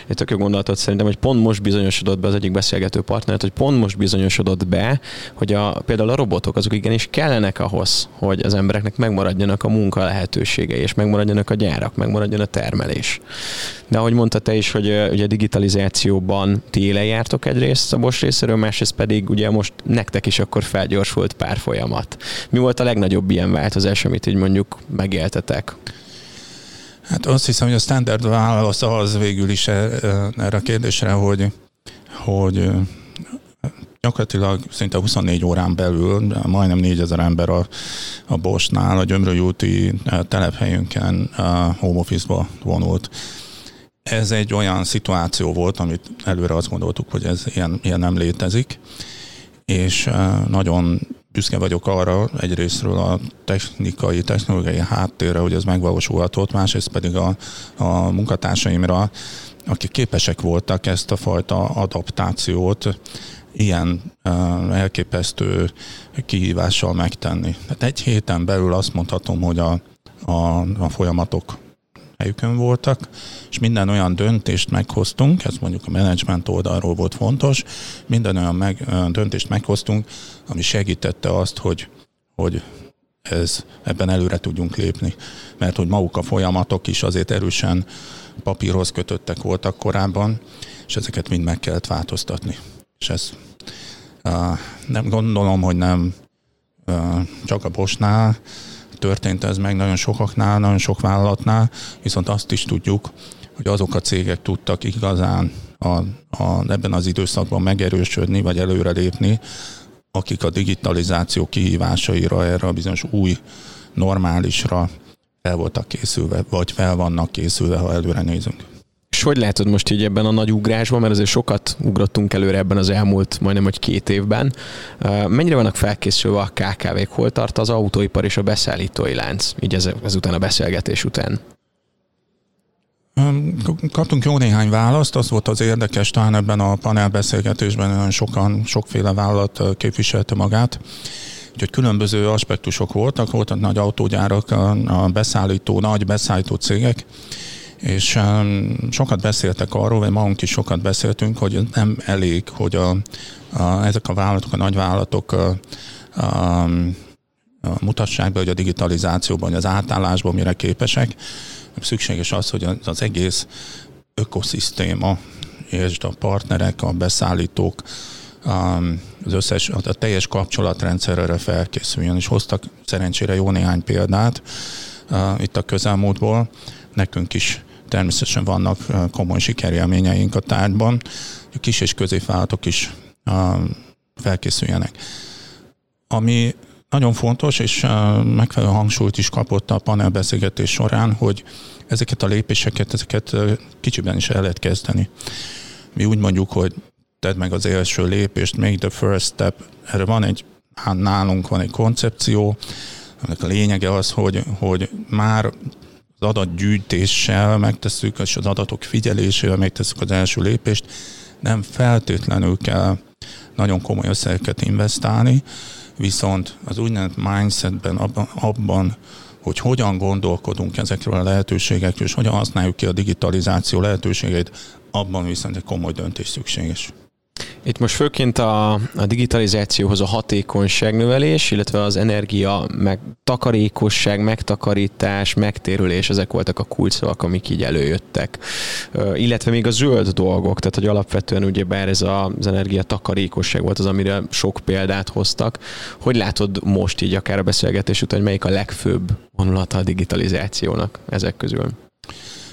egy tök jó gondolatot szerintem, hogy pont most bizonyosodott be az egyik beszélgető partnert, hogy pont most bizonyosodott be, hogy a, például a robotok azok igenis kellenek ahhoz, hogy az embereknek megmaradjanak a munka lehetőségei, és megmaradjanak a gyárak, megmaradjon a termelés. De ahogy mondta te is, hogy ugye a digitalizációban ti élen jártok egyrészt a Bosch részéről, másrészt pedig ugye most nektek is akkor felgyorsult pár folyamat. Mi volt a legnagyobb ilyen változás, amit így mondjuk megéltetek? Hát azt hiszem, hogy a standard válasz az végül is erre a kérdésre, hogy, hogy gyakorlatilag szinte 24 órán belül majdnem 4000 ember a, a Bosnál, a Gyömrői úti telephelyünkön home office-ba vonult. Ez egy olyan szituáció volt, amit előre azt gondoltuk, hogy ez ilyen, ilyen nem létezik, és nagyon büszke vagyok arra egyrésztről a technikai, technológiai háttérre, hogy ez megvalósulhatott, másrészt pedig a, a munkatársaimra, akik képesek voltak ezt a fajta adaptációt ilyen elképesztő kihívással megtenni. Tehát egy héten belül azt mondhatom, hogy a, a, a folyamatok helyükön voltak, és minden olyan döntést meghoztunk, ez mondjuk a menedzsment oldalról volt fontos, minden olyan meg, döntést meghoztunk, ami segítette azt, hogy, hogy ez, ebben előre tudjunk lépni. Mert hogy maguk a folyamatok is azért erősen papírhoz kötöttek voltak korábban, és ezeket mind meg kellett változtatni. És ez nem gondolom, hogy nem csak a Bosnál, történt ez meg nagyon sokaknál, nagyon sok vállalatnál, viszont azt is tudjuk, hogy azok a cégek tudtak igazán a, a, ebben az időszakban megerősödni, vagy előrelépni, akik a digitalizáció kihívásaira, erre a bizonyos új normálisra fel voltak készülve, vagy fel vannak készülve, ha előre nézünk. És hogy látod most így ebben a nagy ugrásban, mert azért sokat ugrottunk előre ebben az elmúlt majdnem, hogy két évben. Mennyire vannak felkészülve a KKV-k? Hol tart az autóipar és a beszállítói lánc, így ez, ezután a beszélgetés után? Kaptunk jó néhány választ, az volt az érdekes, talán ebben a panelbeszélgetésben nagyon sokan, sokféle vállalat képviselte magát. Úgyhogy különböző aspektusok voltak, voltak nagy autógyárak, a beszállító, nagy beszállító cégek, és um, sokat beszéltek arról, vagy magunk is sokat beszéltünk, hogy nem elég, hogy a, a, ezek a vállalatok, a nagyvállalatok a, a, a, mutassák be, hogy a digitalizációban, az átállásban mire képesek. Szükséges az, hogy az egész ökoszisztéma és a partnerek, a beszállítók, az összes, a teljes kapcsolatrendszer erre felkészüljön, és hoztak szerencsére jó néhány példát itt a közelmúltból. Nekünk is Természetesen vannak komoly sikerélményeink a tárgyban, a kis és középvállalatok is felkészüljenek. Ami nagyon fontos, és megfelelő hangsúlyt is kapott a panelbeszélgetés során, hogy ezeket a lépéseket, ezeket kicsiben is el lehet kezdeni. Mi úgy mondjuk, hogy tedd meg az első lépést, make the first step. Erre van egy, hát nálunk van egy koncepció, ennek a lényege az, hogy, hogy már az adatgyűjtéssel megtesszük, és az adatok figyelésével megtesszük az első lépést, nem feltétlenül kell nagyon komoly összegeket investálni, viszont az úgynevezett mindsetben, abban, abban hogy hogyan gondolkodunk ezekről a lehetőségekről, és hogyan használjuk ki a digitalizáció lehetőségeit, abban viszont egy komoly döntés szükséges. Itt most főként a, a digitalizációhoz a hatékonyságnövelés, illetve az energia meg takarékosság, megtakarítás, megtérülés, ezek voltak a kulcsszavak, amik így előjöttek. Illetve még a zöld dolgok, tehát hogy alapvetően ugye bár ez az energia takarékosság volt az, amire sok példát hoztak. Hogy látod most így akár a beszélgetés után, hogy melyik a legfőbb vonulata a digitalizációnak ezek közül?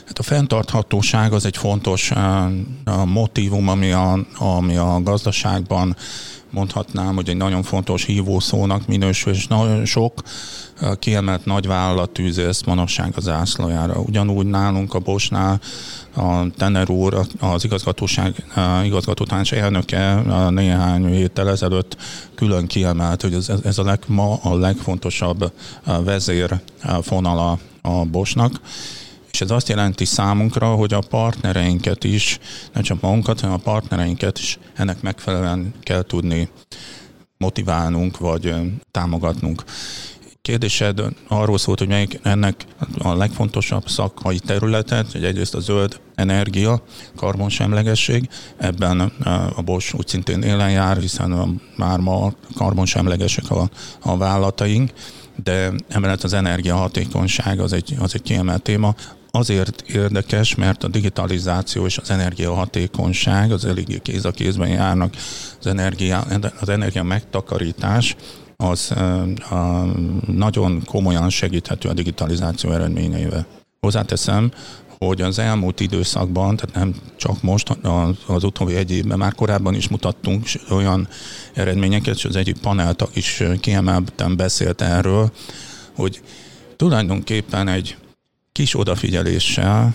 Hát a fenntarthatóság az egy fontos uh, motivum, ami a, ami a gazdaságban mondhatnám, hogy egy nagyon fontos hívószónak minősül, és nagyon sok uh, kiemelt nagyvállalat tűzi ezt manapság az ászlajára. Ugyanúgy nálunk a Bosnál a Tener úr, az igazgatóság uh, elnöke néhány héttel ezelőtt külön kiemelt, hogy ez, ez a leg, ma a legfontosabb vezér fonala a Bosnak és ez azt jelenti számunkra, hogy a partnereinket is, nem csak magunkat, hanem a partnereinket is ennek megfelelően kell tudni motiválnunk, vagy támogatnunk. Kérdésed arról szólt, hogy melyik ennek a legfontosabb szakmai területet, hogy egyrészt a zöld energia, karbonsemlegesség, ebben a Bosch úgy szintén élen jár, hiszen már ma karbonsemlegesek a, a vállalataink, de emellett az energiahatékonyság az egy, az egy kiemelt téma azért érdekes, mert a digitalizáció és az energiahatékonyság az eléggé kéz a kézben járnak. Az energia, az energia megtakarítás az a, nagyon komolyan segíthető a digitalizáció eredményeivel. Hozzáteszem, hogy az elmúlt időszakban, tehát nem csak most, az utóbbi egy évben már korábban is mutattunk olyan eredményeket, és az egyik paneltak is kiemelten beszélt erről, hogy tulajdonképpen egy kis odafigyeléssel,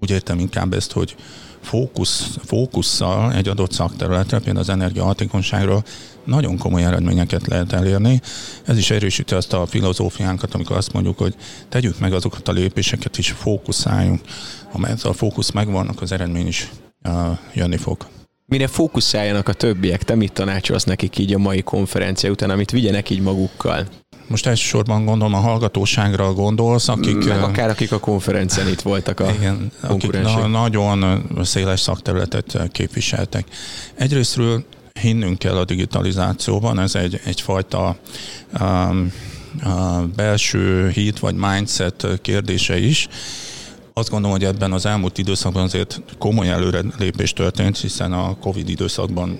úgy értem inkább ezt, hogy fókusz, fókusszal egy adott szakterületre, például az energiahatékonyságról nagyon komoly eredményeket lehet elérni. Ez is erősíti azt a filozófiánkat, amikor azt mondjuk, hogy tegyük meg azokat a lépéseket, és fókuszáljunk. Amelyet a fókusz megvannak, az eredmény is jönni fog. Mire fókuszáljanak a többiek? Te mit tanácsolsz nekik így a mai konferencia után, amit vigyenek így magukkal? Most elsősorban gondolom a hallgatóságra gondolsz, akik... Meg akár akik a konferencián itt voltak a igen, akik na, nagyon széles szakterületet képviseltek. Egyrésztről hinnünk kell a digitalizációban, ez egy, egyfajta um, a belső hit vagy mindset kérdése is. Azt gondolom, hogy ebben az elmúlt időszakban azért komoly előrelépés történt, hiszen a Covid időszakban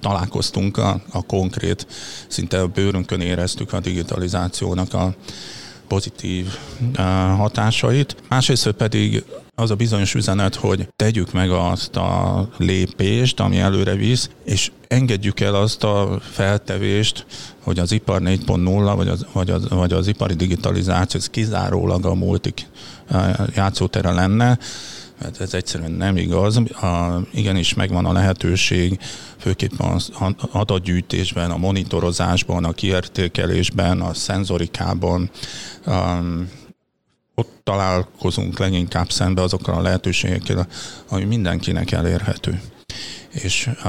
találkoztunk a, a konkrét, szinte a bőrünkön éreztük a digitalizációnak a pozitív uh, hatásait. Másrészt pedig az a bizonyos üzenet, hogy tegyük meg azt a lépést, ami előre visz, és engedjük el azt a feltevést, hogy az ipar 4.0 vagy az, vagy az, vagy az ipari digitalizáció ez kizárólag a multik játszótere lenne, mert ez egyszerűen nem igaz. A, igenis megvan a lehetőség, főképp az adatgyűjtésben, a monitorozásban, a kiértékelésben, a szenzorikában, um, ott találkozunk leginkább szembe azokkal a lehetőségekkel, ami mindenkinek elérhető. És uh,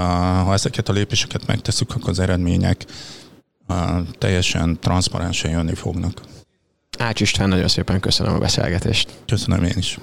ha ezeket a lépéseket megteszük, akkor az eredmények uh, teljesen transzparensen jönni fognak. Ács István, nagyon szépen köszönöm a beszélgetést. Köszönöm én is.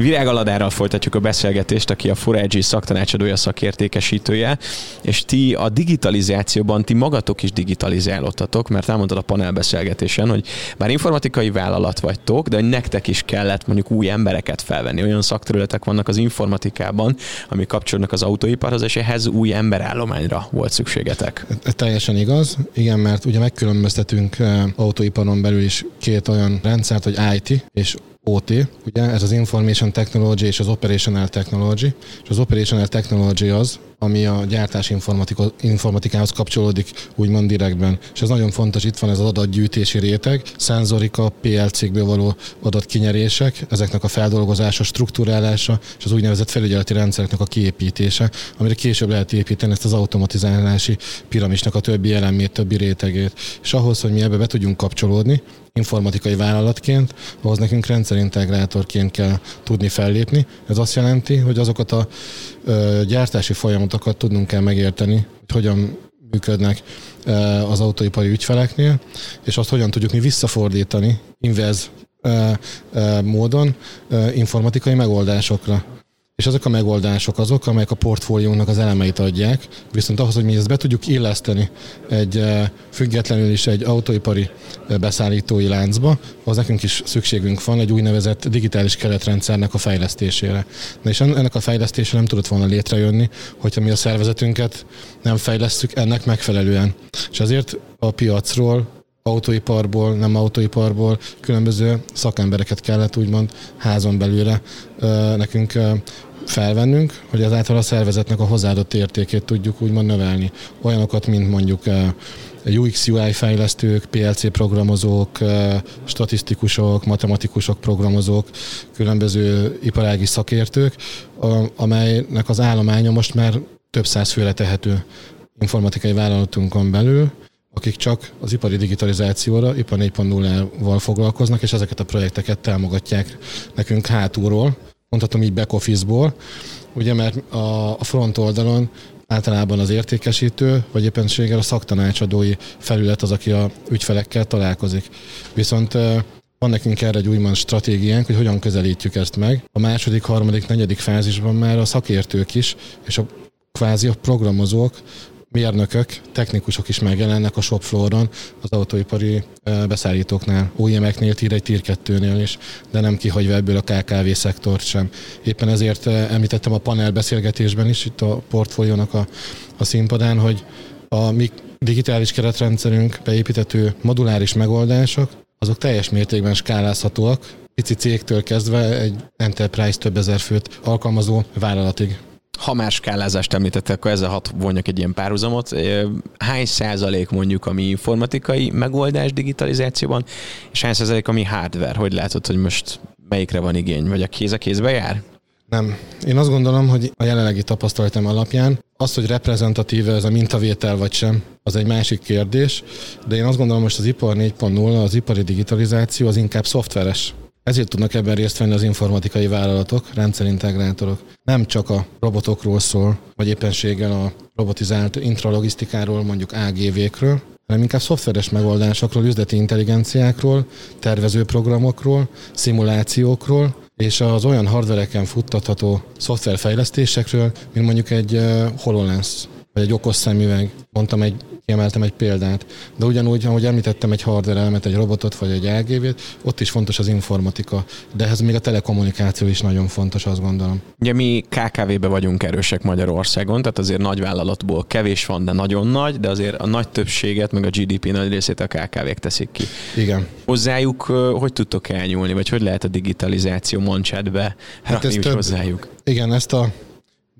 Virág Aladárral folytatjuk a beszélgetést, aki a Forage szaktanácsadója, szakértékesítője, és ti a digitalizációban, ti magatok is digitalizálódtatok, mert elmondtad a panelbeszélgetésen, hogy bár informatikai vállalat vagytok, de nektek is kellett mondjuk új embereket felvenni. Olyan szakterületek vannak az informatikában, ami kapcsolódnak az autóiparhoz, és ehhez új emberállományra volt szükségetek. Ez teljesen igaz, igen, mert ugye megkülönböztetünk eh, autóiparon belül is két olyan rendszert, hogy IT és OT, ugye? Ez az Information Technology és az Operational Technology, és az Operational Technology az, ami a gyártás informatikához kapcsolódik, úgymond direktben. És ez nagyon fontos, itt van ez az adatgyűjtési réteg, szenzorika, PLC-kből való adatkinyerések, ezeknek a feldolgozása, struktúrálása, és az úgynevezett felügyeleti rendszereknek a kiépítése, amire később lehet építeni ezt az automatizálási piramisnak a többi elemét, többi rétegét. És ahhoz, hogy mi ebbe be tudjunk kapcsolódni, informatikai vállalatként, ahhoz nekünk rendszerintegrátorként kell tudni fellépni. Ez azt jelenti, hogy azokat a gyártási folyamatokat tudnunk kell megérteni, hogy hogyan működnek az autóipari ügyfeleknél, és azt hogyan tudjuk mi visszafordítani inverz módon informatikai megoldásokra és ezek a megoldások azok, amelyek a portfóliónak az elemeit adják, viszont ahhoz, hogy mi ezt be tudjuk illeszteni egy eh, függetlenül is egy autóipari eh, beszállítói láncba, az nekünk is szükségünk van egy úgynevezett digitális keretrendszernek a fejlesztésére. Na és ennek a fejlesztése nem tudott volna létrejönni, hogyha mi a szervezetünket nem fejlesztük ennek megfelelően. És ezért a piacról autóiparból, nem autóiparból különböző szakembereket kellett úgymond házon belülre eh, nekünk felvennünk, hogy ezáltal a szervezetnek a hozzáadott értékét tudjuk úgymond növelni. Olyanokat, mint mondjuk eh, UX UI fejlesztők, PLC programozók, eh, statisztikusok, matematikusok, programozók, különböző iparági szakértők, amelynek az állománya most már több száz főre tehető informatikai vállalatunkon belül, akik csak az ipari digitalizációra, ipar 4.0-val foglalkoznak, és ezeket a projekteket támogatják nekünk hátulról, mondhatom így back office-ból, ugye mert a, front oldalon általában az értékesítő, vagy éppenséggel a szaktanácsadói felület az, aki a ügyfelekkel találkozik. Viszont van nekünk erre egy úgymond stratégiánk, hogy hogyan közelítjük ezt meg. A második, harmadik, negyedik fázisban már a szakértők is, és a kvázi a programozók mérnökök, technikusok is megjelennek a shop flooron az autóipari beszállítóknál, OEM-eknél, Tier 1, Tier 2-nél is, de nem kihagyva ebből a KKV szektort sem. Éppen ezért említettem a panel beszélgetésben is, itt a portfóliónak a, a színpadán, hogy a mi digitális keretrendszerünk beépítető moduláris megoldások, azok teljes mértékben skálázhatóak, pici cégtől kezdve egy enterprise több ezer főt alkalmazó vállalatig. Ha már skálázást említette, akkor ezzel hat vonjak egy ilyen párhuzamot. Hány százalék mondjuk, ami informatikai megoldás digitalizációban, és hány százalék, ami hardware? Hogy látod, hogy most melyikre van igény? Vagy a kéz a kézbe jár? Nem. Én azt gondolom, hogy a jelenlegi tapasztalatom alapján az, hogy reprezentatív ez a mintavétel vagy sem, az egy másik kérdés, de én azt gondolom, hogy az ipar 4.0, az ipari digitalizáció az inkább szoftveres. Ezért tudnak ebben részt venni az informatikai vállalatok, rendszerintegrátorok. Nem csak a robotokról szól, vagy éppenséggel a robotizált intralogisztikáról, mondjuk AGV-kről, hanem inkább szoftveres megoldásokról, üzleti intelligenciákról, tervezőprogramokról, szimulációkról, és az olyan hardvereken futtatható szoftverfejlesztésekről, mint mondjuk egy HoloLens, vagy egy okos szemüveg. Mondtam egy kiemeltem egy példát. De ugyanúgy, ahogy említettem egy hardware elemet, egy robotot vagy egy LGV-t, ott is fontos az informatika. De ehhez még a telekommunikáció is nagyon fontos, azt gondolom. Ugye mi KKV-be vagyunk erősek Magyarországon, tehát azért nagy vállalatból kevés van, de nagyon nagy, de azért a nagy többséget, meg a GDP nagy részét a KKV-k teszik ki. Igen. Hozzájuk hogy tudtok elnyúlni, vagy hogy lehet a digitalizáció mancsádbe hát rakni több, hozzájuk? Igen, ezt a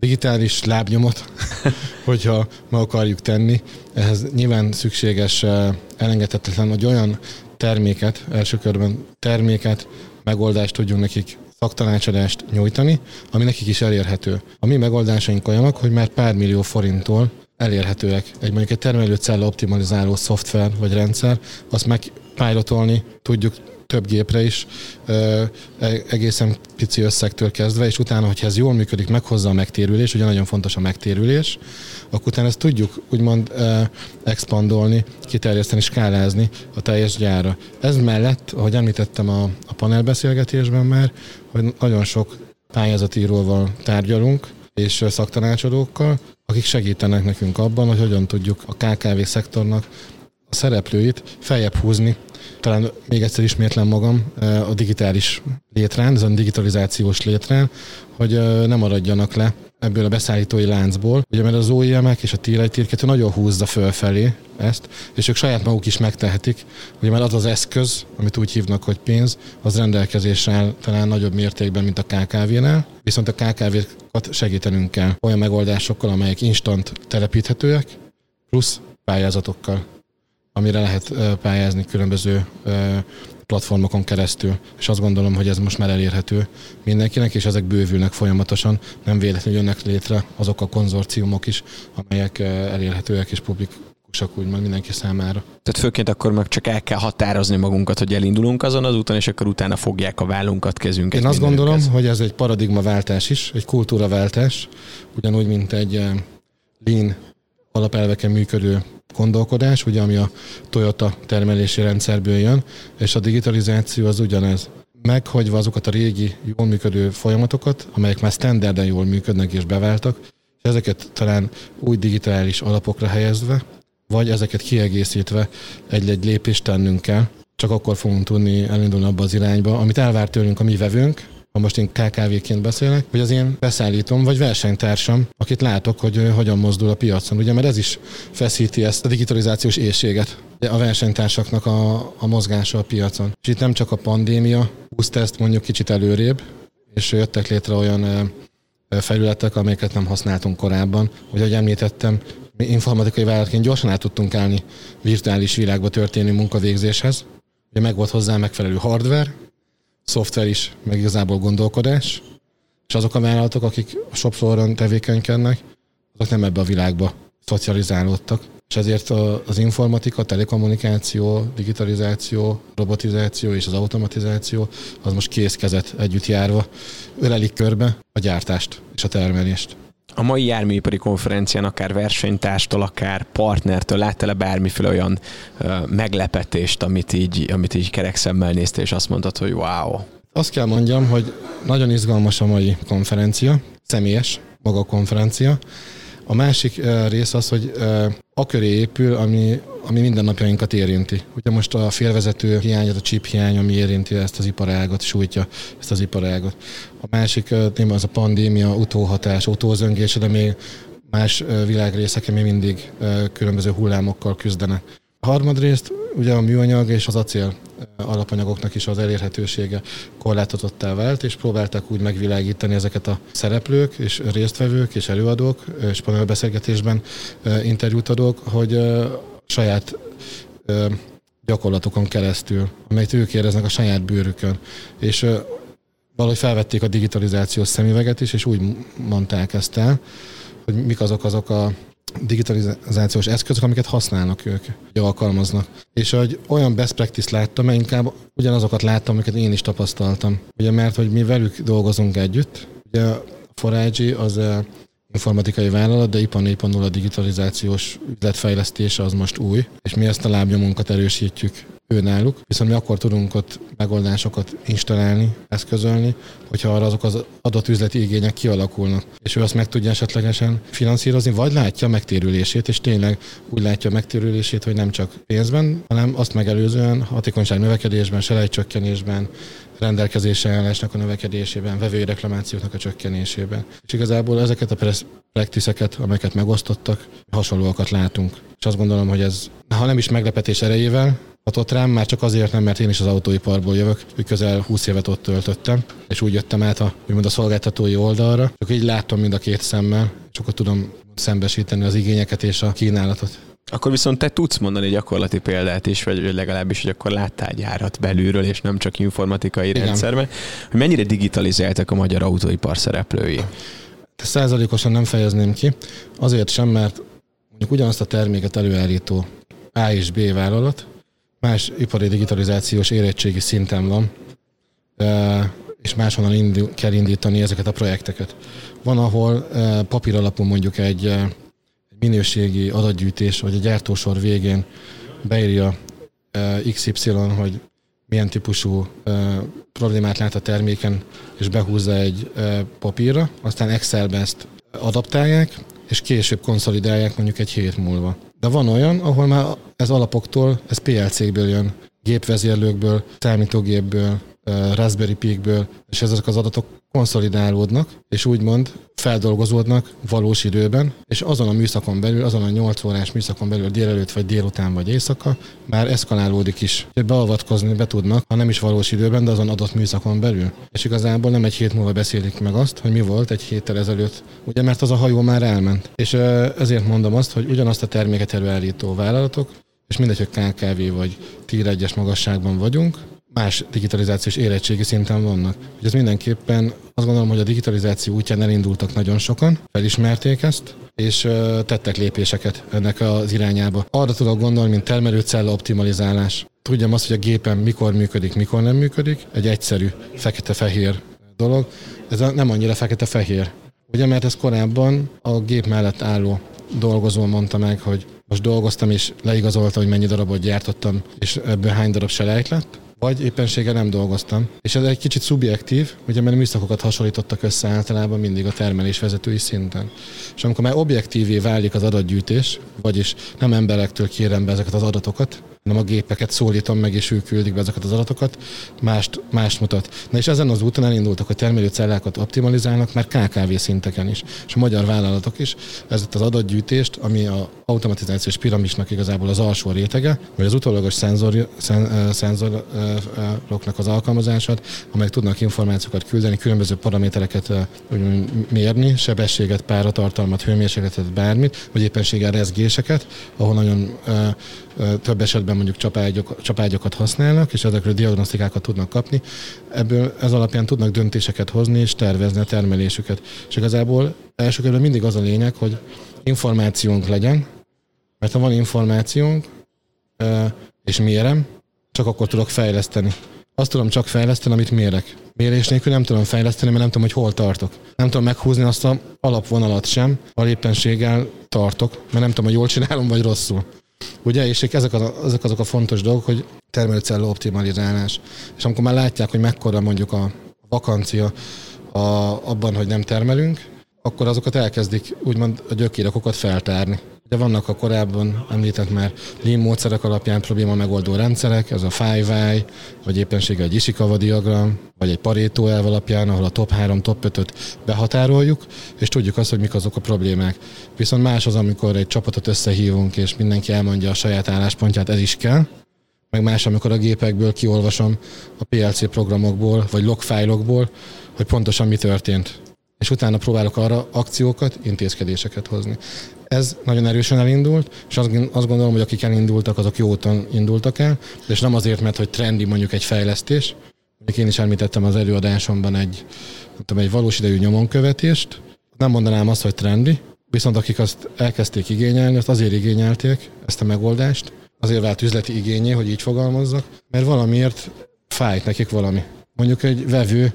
digitális lábnyomot, (laughs) hogyha meg akarjuk tenni. Ehhez nyilván szükséges, eh, elengedhetetlen, hogy olyan terméket, első körben terméket, megoldást tudjunk nekik szaktanácsadást nyújtani, ami nekik is elérhető. A mi megoldásaink olyanok, hogy már pár millió forinttól elérhetőek. Egy mondjuk egy termelőcella optimalizáló szoftver vagy rendszer, azt megpilotolni tudjuk több gépre is, e, egészen pici összegtől kezdve, és utána, hogyha ez jól működik, meghozza a megtérülés, ugye nagyon fontos a megtérülés, akkor utána ezt tudjuk úgymond expandolni, kiterjeszteni, skálázni a teljes gyára. Ez mellett, ahogy említettem a, a panelbeszélgetésben már, hogy nagyon sok pályázatíróval tárgyalunk, és szaktanácsadókkal, akik segítenek nekünk abban, hogy hogyan tudjuk a KKV szektornak a szereplőit feljebb húzni talán még egyszer ismétlem magam a digitális létrán, ez a digitalizációs létrán, hogy nem maradjanak le ebből a beszállítói láncból, ugye mert az OEM-ek és a 1 nagyon húzza fölfelé ezt, és ők saját maguk is megtehetik, ugye mert az az eszköz, amit úgy hívnak, hogy pénz, az rendelkezésre áll talán nagyobb mértékben, mint a KKV-nál, viszont a KKV-kat segítenünk kell olyan megoldásokkal, amelyek instant telepíthetőek, plusz pályázatokkal amire lehet pályázni különböző platformokon keresztül, és azt gondolom, hogy ez most már elérhető mindenkinek, és ezek bővülnek folyamatosan, nem véletlenül jönnek létre azok a konzorciumok is, amelyek elérhetőek és publik csak úgymond mindenki számára. Tehát főként akkor meg csak el kell határozni magunkat, hogy elindulunk azon az úton, és akkor utána fogják a vállunkat, kezünket. Én azt gondolom, hogy ez egy paradigmaváltás is, egy kultúraváltás, ugyanúgy, mint egy lean alapelveken működő gondolkodás, ugye, ami a Toyota termelési rendszerből jön, és a digitalizáció az ugyanez. Meghagyva azokat a régi, jól működő folyamatokat, amelyek már standarden jól működnek és beváltak, és ezeket talán új digitális alapokra helyezve, vagy ezeket kiegészítve egy-egy lépést tennünk kell, csak akkor fogunk tudni elindulni abba az irányba, amit elvár tőlünk a mi vevőnk, ha most én KKV-ként beszélek, hogy az én beszállítom, vagy versenytársam, akit látok, hogy hogyan mozdul a piacon. Ugye, mert ez is feszíti ezt a digitalizációs éjséget, a versenytársaknak a, a mozgása a piacon. És itt nem csak a pandémia húzta ezt mondjuk kicsit előrébb, és jöttek létre olyan felületek, amelyeket nem használtunk korábban. Hogy ahogy említettem, mi informatikai vállalatként gyorsan át tudtunk állni virtuális világba történő munkavégzéshez. Ugye meg volt hozzá megfelelő hardware, szoftver is, meg igazából gondolkodás, és azok a vállalatok, akik a shopflooron tevékenykednek, azok nem ebbe a világba szocializálódtak. És ezért az informatika, telekommunikáció, digitalizáció, robotizáció és az automatizáció az most kézkezet együtt járva ölelik körbe a gyártást és a termelést. A mai járműipari konferencián akár versenytárstól, akár partnertől láttál-e bármiféle olyan ö, meglepetést, amit így, amit így kerek szemmel néztél, és azt mondtad, hogy wow. Azt kell mondjam, hogy nagyon izgalmas a mai konferencia, személyes maga a konferencia. A másik rész az, hogy a köré épül, ami, ami mindennapjainkat érinti. Ugye most a félvezető hiány, a chip hiány, ami érinti ezt az iparágot, sújtja ezt az iparágot. A másik téma az a pandémia, utóhatás, utózöngés, de még más világrészek, ami mindig különböző hullámokkal küzdenek. Harmadrészt ugye a műanyag és az acél alapanyagoknak is az elérhetősége korlátozottá vált, és próbáltak úgy megvilágítani ezeket a szereplők és résztvevők és előadók és panelbeszélgetésben interjút adók, hogy saját gyakorlatokon keresztül, amelyet ők éreznek a saját bőrükön. És valahogy felvették a digitalizációs szemüveget is, és úgy mondták ezt el, hogy mik azok azok a digitalizációs eszközök, amiket használnak ők, hogy alkalmaznak. És hogy olyan best practice láttam, inkább ugyanazokat láttam, amiket én is tapasztaltam. Ugye mert, hogy mi velük dolgozunk együtt, ugye a Forage az informatikai vállalat, de IPA 4.0 a digitalizációs üzletfejlesztése az most új, és mi ezt a lábnyomunkat erősítjük ő náluk, viszont mi akkor tudunk ott megoldásokat installálni, eszközölni, hogyha arra azok az adott üzleti igények kialakulnak. És ő azt meg tudja esetlegesen finanszírozni, vagy látja a megtérülését, és tényleg úgy látja a megtérülését, hogy nem csak pénzben, hanem azt megelőzően hatékonyság növekedésben, selejtcsökkenésben, rendelkezésre állásnak a növekedésében, vevői reklamációknak a csökkenésében. És igazából ezeket a practice amelyeket megosztottak, hasonlóakat látunk. És azt gondolom, hogy ez, ha nem is meglepetés erejével, hatott rám, már csak azért nem, mert én is az autóiparból jövök, hogy közel 20 évet ott töltöttem, és úgy jöttem át a, úgymond a szolgáltatói oldalra, csak így láttam mind a két szemmel, és akkor tudom szembesíteni az igényeket és a kínálatot. Akkor viszont te tudsz mondani gyakorlati példát is, vagy legalábbis, hogy akkor láttál gyárat belülről, és nem csak informatikai Igen. rendszerben, hogy mennyire digitalizáltak a magyar autóipar szereplői? Százalékosan nem fejezném ki, azért sem, mert mondjuk ugyanazt a terméket előállító A és B vállalat más ipari digitalizációs érettségi szinten van, és máshonnan indul, kell indítani ezeket a projekteket. Van, ahol papír alapú mondjuk egy minőségi adatgyűjtés, vagy a gyártósor végén beírja XY, hogy milyen típusú problémát lát a terméken, és behúzza egy papírra, aztán Excelbe ezt adaptálják, és később konszolidálják mondjuk egy hét múlva. De van olyan, ahol már ez alapoktól, ez PLC-ből jön, gépvezérlőkből, számítógépből, Raspberry Pi-ből, és ezek az adatok konszolidálódnak, és úgymond feldolgozódnak valós időben, és azon a műszakon belül, azon a 8 órás műszakon belül délelőtt, vagy délután, vagy éjszaka már eszkalálódik is. Beavatkozni be tudnak, ha nem is valós időben, de azon adott műszakon belül. És igazából nem egy hét múlva beszélik meg azt, hogy mi volt egy héttel ezelőtt, ugye mert az a hajó már elment. És ezért mondom azt, hogy ugyanazt a terméket előállító vállalatok, és mindegy, hogy KKV vagy TIR egyes magasságban vagyunk, más digitalizációs érettségi szinten vannak. Hogy ez mindenképpen azt gondolom, hogy a digitalizáció útján elindultak nagyon sokan, felismerték ezt, és tettek lépéseket ennek az irányába. Arra tudok gondolni, mint termelőcella optimalizálás. Tudjam azt, hogy a gépen mikor működik, mikor nem működik. Egy egyszerű fekete-fehér dolog. Ez nem annyira fekete-fehér. Ugye, mert ez korábban a gép mellett álló dolgozó mondta meg, hogy most dolgoztam, és leigazolta, hogy mennyi darabot gyártottam, és ebből hány darab selejt lett vagy éppenséggel nem dolgoztam. És ez egy kicsit szubjektív, ugye mert műszakokat hasonlítottak össze általában mindig a termelés vezetői szinten. És amikor már objektívé válik az adatgyűjtés, vagyis nem emberektől kérem be ezeket az adatokat, nem a gépeket szólítom meg, és ők küldik be ezeket az adatokat, mást, mást mutat. Na és ezen az úton elindultak, hogy termelőcellákat optimalizálnak, már KKV szinteken is, és a magyar vállalatok is. Ez az adatgyűjtést, ami a automatizációs piramisnak igazából az alsó rétege, vagy az utólagos szenzor, szen, szenzoroknak az alkalmazását, amelyek tudnak információkat küldeni, különböző paramétereket mérni, sebességet, páratartalmat, hőmérsékletet, bármit, vagy éppenséggel rezgéseket, ahol nagyon több esetben mondjuk csapágyok, csapágyokat használnak, és ezekről diagnosztikákat tudnak kapni. Ebből ez alapján tudnak döntéseket hozni és tervezni a termelésüket. És igazából első körben mindig az a lényeg, hogy információnk legyen, mert ha van információnk, és mérem, csak akkor tudok fejleszteni. Azt tudom csak fejleszteni, amit mérek. Mérés nélkül nem tudom fejleszteni, mert nem tudom, hogy hol tartok. Nem tudom meghúzni azt a alapvonalat sem, a éppenséggel tartok, mert nem tudom, hogy jól csinálom, vagy rosszul. Ugye, és ezek, az, ezek azok a fontos dolgok, hogy termelőcella optimalizálás. És amikor már látják, hogy mekkora mondjuk a vakancia a, abban, hogy nem termelünk, akkor azokat elkezdik úgymond a gyökérakokat feltárni. De vannak a korábban említett már Lean módszerek alapján probléma megoldó rendszerek, ez a Five Eye, vagy éppenséggel egy Ishikawa diagram, vagy egy Pareto elv alapján, ahol a top 3, top 5-öt behatároljuk, és tudjuk azt, hogy mik azok a problémák. Viszont más az, amikor egy csapatot összehívunk, és mindenki elmondja a saját álláspontját, ez is kell, meg más, amikor a gépekből kiolvasom a PLC programokból, vagy logfájlokból, hogy pontosan mi történt. És utána próbálok arra akciókat, intézkedéseket hozni. Ez nagyon erősen elindult, és azt gondolom, hogy akik elindultak, azok jó úton indultak el, és nem azért, mert hogy trendi mondjuk egy fejlesztés. Én is említettem az előadásomban egy, tudom, egy valós idejű nyomonkövetést. Nem mondanám azt, hogy trendi, viszont akik azt elkezdték igényelni, azt azért igényelték ezt a megoldást, azért vált üzleti igényé, hogy így fogalmazzak, mert valamiért fájt nekik valami. Mondjuk egy vevő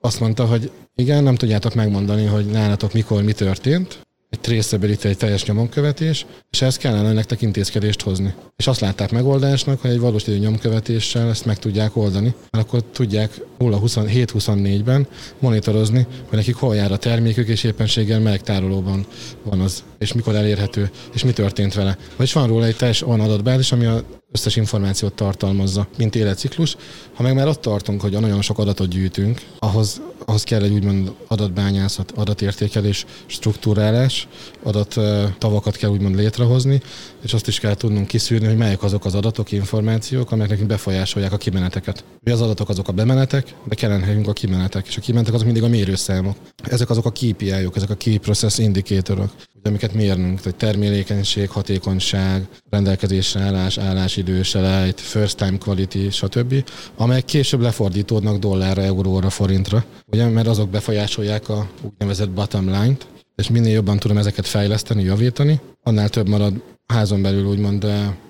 azt mondta, hogy igen, nem tudjátok megmondani, hogy nálatok mikor mi történt, egy traceability, egy teljes nyomonkövetés, és ezt kellene nektek intézkedést hozni. És azt látták megoldásnak, hogy egy valós idő nyomkövetéssel ezt meg tudják oldani, mert akkor tudják 0-7-24-ben monitorozni, hogy nekik hol jár a termékük, és éppenséggel melyik tárolóban van az, és mikor elérhető, és mi történt vele. Vagyis van róla egy teljes olyan adatbázis, ami a összes információt tartalmazza, mint életciklus. Ha meg már ott tartunk, hogy nagyon sok adatot gyűjtünk, ahhoz, ahhoz kell egy úgymond adatbányászat, adatértékelés, struktúrálás, adattavakat kell úgymond létrehozni, és azt is kell tudnunk kiszűrni, hogy melyek azok az adatok, információk, amelyek nekünk befolyásolják a kimeneteket. Ugye az adatok azok a bemenetek, de kellene nekünk a kimenetek, és a kimenetek azok mindig a mérőszámok. Ezek azok a KPI-ok, ezek a Key Process Indicatorok amiket mérnünk, hogy termékenység, hatékonyság, rendelkezésre állás, állásidő, selejt, first time quality, stb., amelyek később lefordítódnak dollárra, euróra, forintra, ugye, mert azok befolyásolják a úgynevezett bottom line-t, és minél jobban tudom ezeket fejleszteni, javítani, annál több marad házon belül úgymond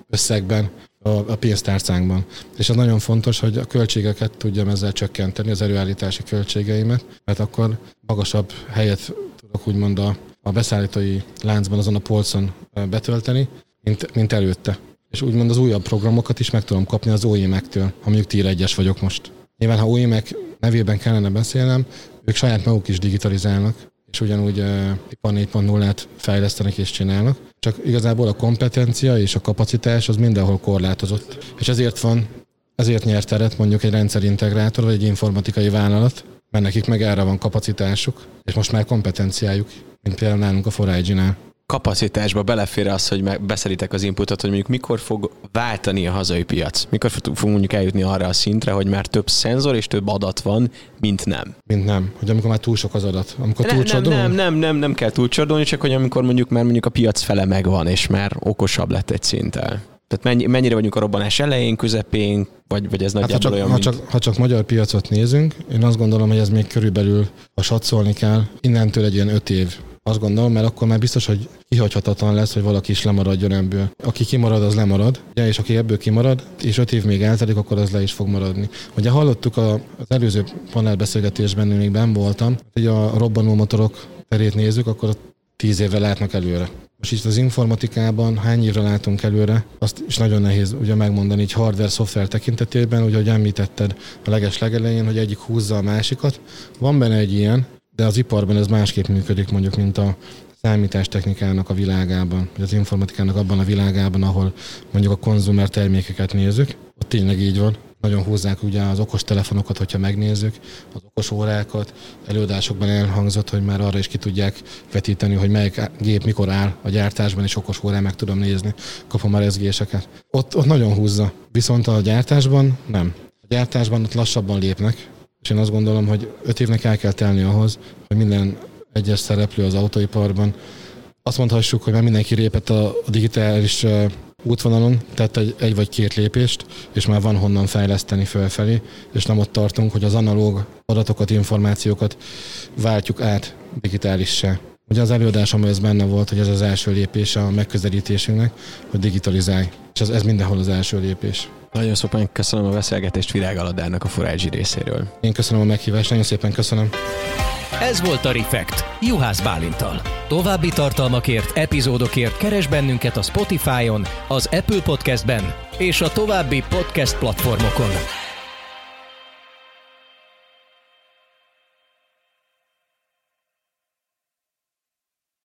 összegben a pénztárcánkban. És az nagyon fontos, hogy a költségeket tudjam ezzel csökkenteni, az előállítási költségeimet, mert akkor magasabb helyet tudok úgymond a a beszállítói láncban, azon a polcon betölteni, mint, mint előtte. És úgymond az újabb programokat is meg tudom kapni az OEM-ektől, ha mondjuk tier 1 vagyok most. Nyilván, ha OEM-ek nevében kellene beszélnem, ők saját maguk is digitalizálnak, és ugyanúgy IPA 4.0-át fejlesztenek és csinálnak. Csak igazából a kompetencia és a kapacitás az mindenhol korlátozott. És ezért van, ezért nyert teret mondjuk egy rendszerintegrátor vagy egy informatikai vállalat, mert nekik meg erre van kapacitásuk, és most már kompetenciájuk mint például nálunk a Forage-nál. Kapacitásba belefér az, hogy beszelitek az inputot, hogy mondjuk mikor fog váltani a hazai piac? Mikor fogunk mondjuk eljutni arra a szintre, hogy már több szenzor és több adat van, mint nem? Mint nem. Hogy amikor már túl sok az adat. Amikor nem, nem, nem, nem, nem, nem kell túlcsordolni, csak hogy amikor mondjuk már mondjuk a piac fele megvan, és már okosabb lett egy szinttel. Tehát mennyi, mennyire vagyunk a robbanás elején, közepén, vagy, vagy ez hát nagyjából ha csak, olyan, ha, csak, ha csak magyar piacot nézünk, én azt gondolom, hogy ez még körülbelül, ha satszolni kell, innentől egy ilyen öt év azt gondolom, mert akkor már biztos, hogy kihagyhatatlan lesz, hogy valaki is lemaradjon ebből. Aki kimarad, az lemarad, ugye, és aki ebből kimarad, és öt év még eltelik, akkor az le is fog maradni. Ugye hallottuk a, az előző panelbeszélgetésben, még ben voltam, hogy a robbanó motorok terét nézzük, akkor tíz évre látnak előre. Most itt az informatikában hány évre látunk előre, azt is nagyon nehéz ugye megmondani, így hardware-szoftver tekintetében, ugye, hogy említetted a leges legelején, hogy egyik húzza a másikat. Van benne egy ilyen, de az iparban ez másképp működik mondjuk, mint a számítástechnikának a világában, vagy az informatikának abban a világában, ahol mondjuk a konzumer termékeket nézzük. Ott tényleg így van. Nagyon húzzák ugye az okos telefonokat, hogyha megnézzük, az okos órákat. Előadásokban elhangzott, hogy már arra is ki tudják vetíteni, hogy melyik gép mikor áll a gyártásban, és okos órán meg tudom nézni, kapom a rezgéseket. Ott, ott nagyon húzza. Viszont a gyártásban nem. A gyártásban ott lassabban lépnek, és én azt gondolom, hogy öt évnek el kell telni ahhoz, hogy minden egyes szereplő az autóiparban azt mondhassuk, hogy már mindenki lépett a digitális útvonalon, tett egy, egy vagy két lépést, és már van honnan fejleszteni fölfelé, és nem ott tartunk, hogy az analóg adatokat, információkat váltjuk át digitálissá. Ugye az előadásomban ez benne volt, hogy ez az első lépés a megközelítésünknek, hogy digitalizálj. És ez, ez mindenhol az első lépés. Nagyon szépen köszönöm a beszélgetést Virág Aladárnak a Forage részéről. Én köszönöm a meghívást, nagyon szépen köszönöm. Ez volt a Refekt, Juhász Bálintal. További tartalmakért, epizódokért keres bennünket a Spotify-on, az Apple Podcast-ben és a további podcast platformokon.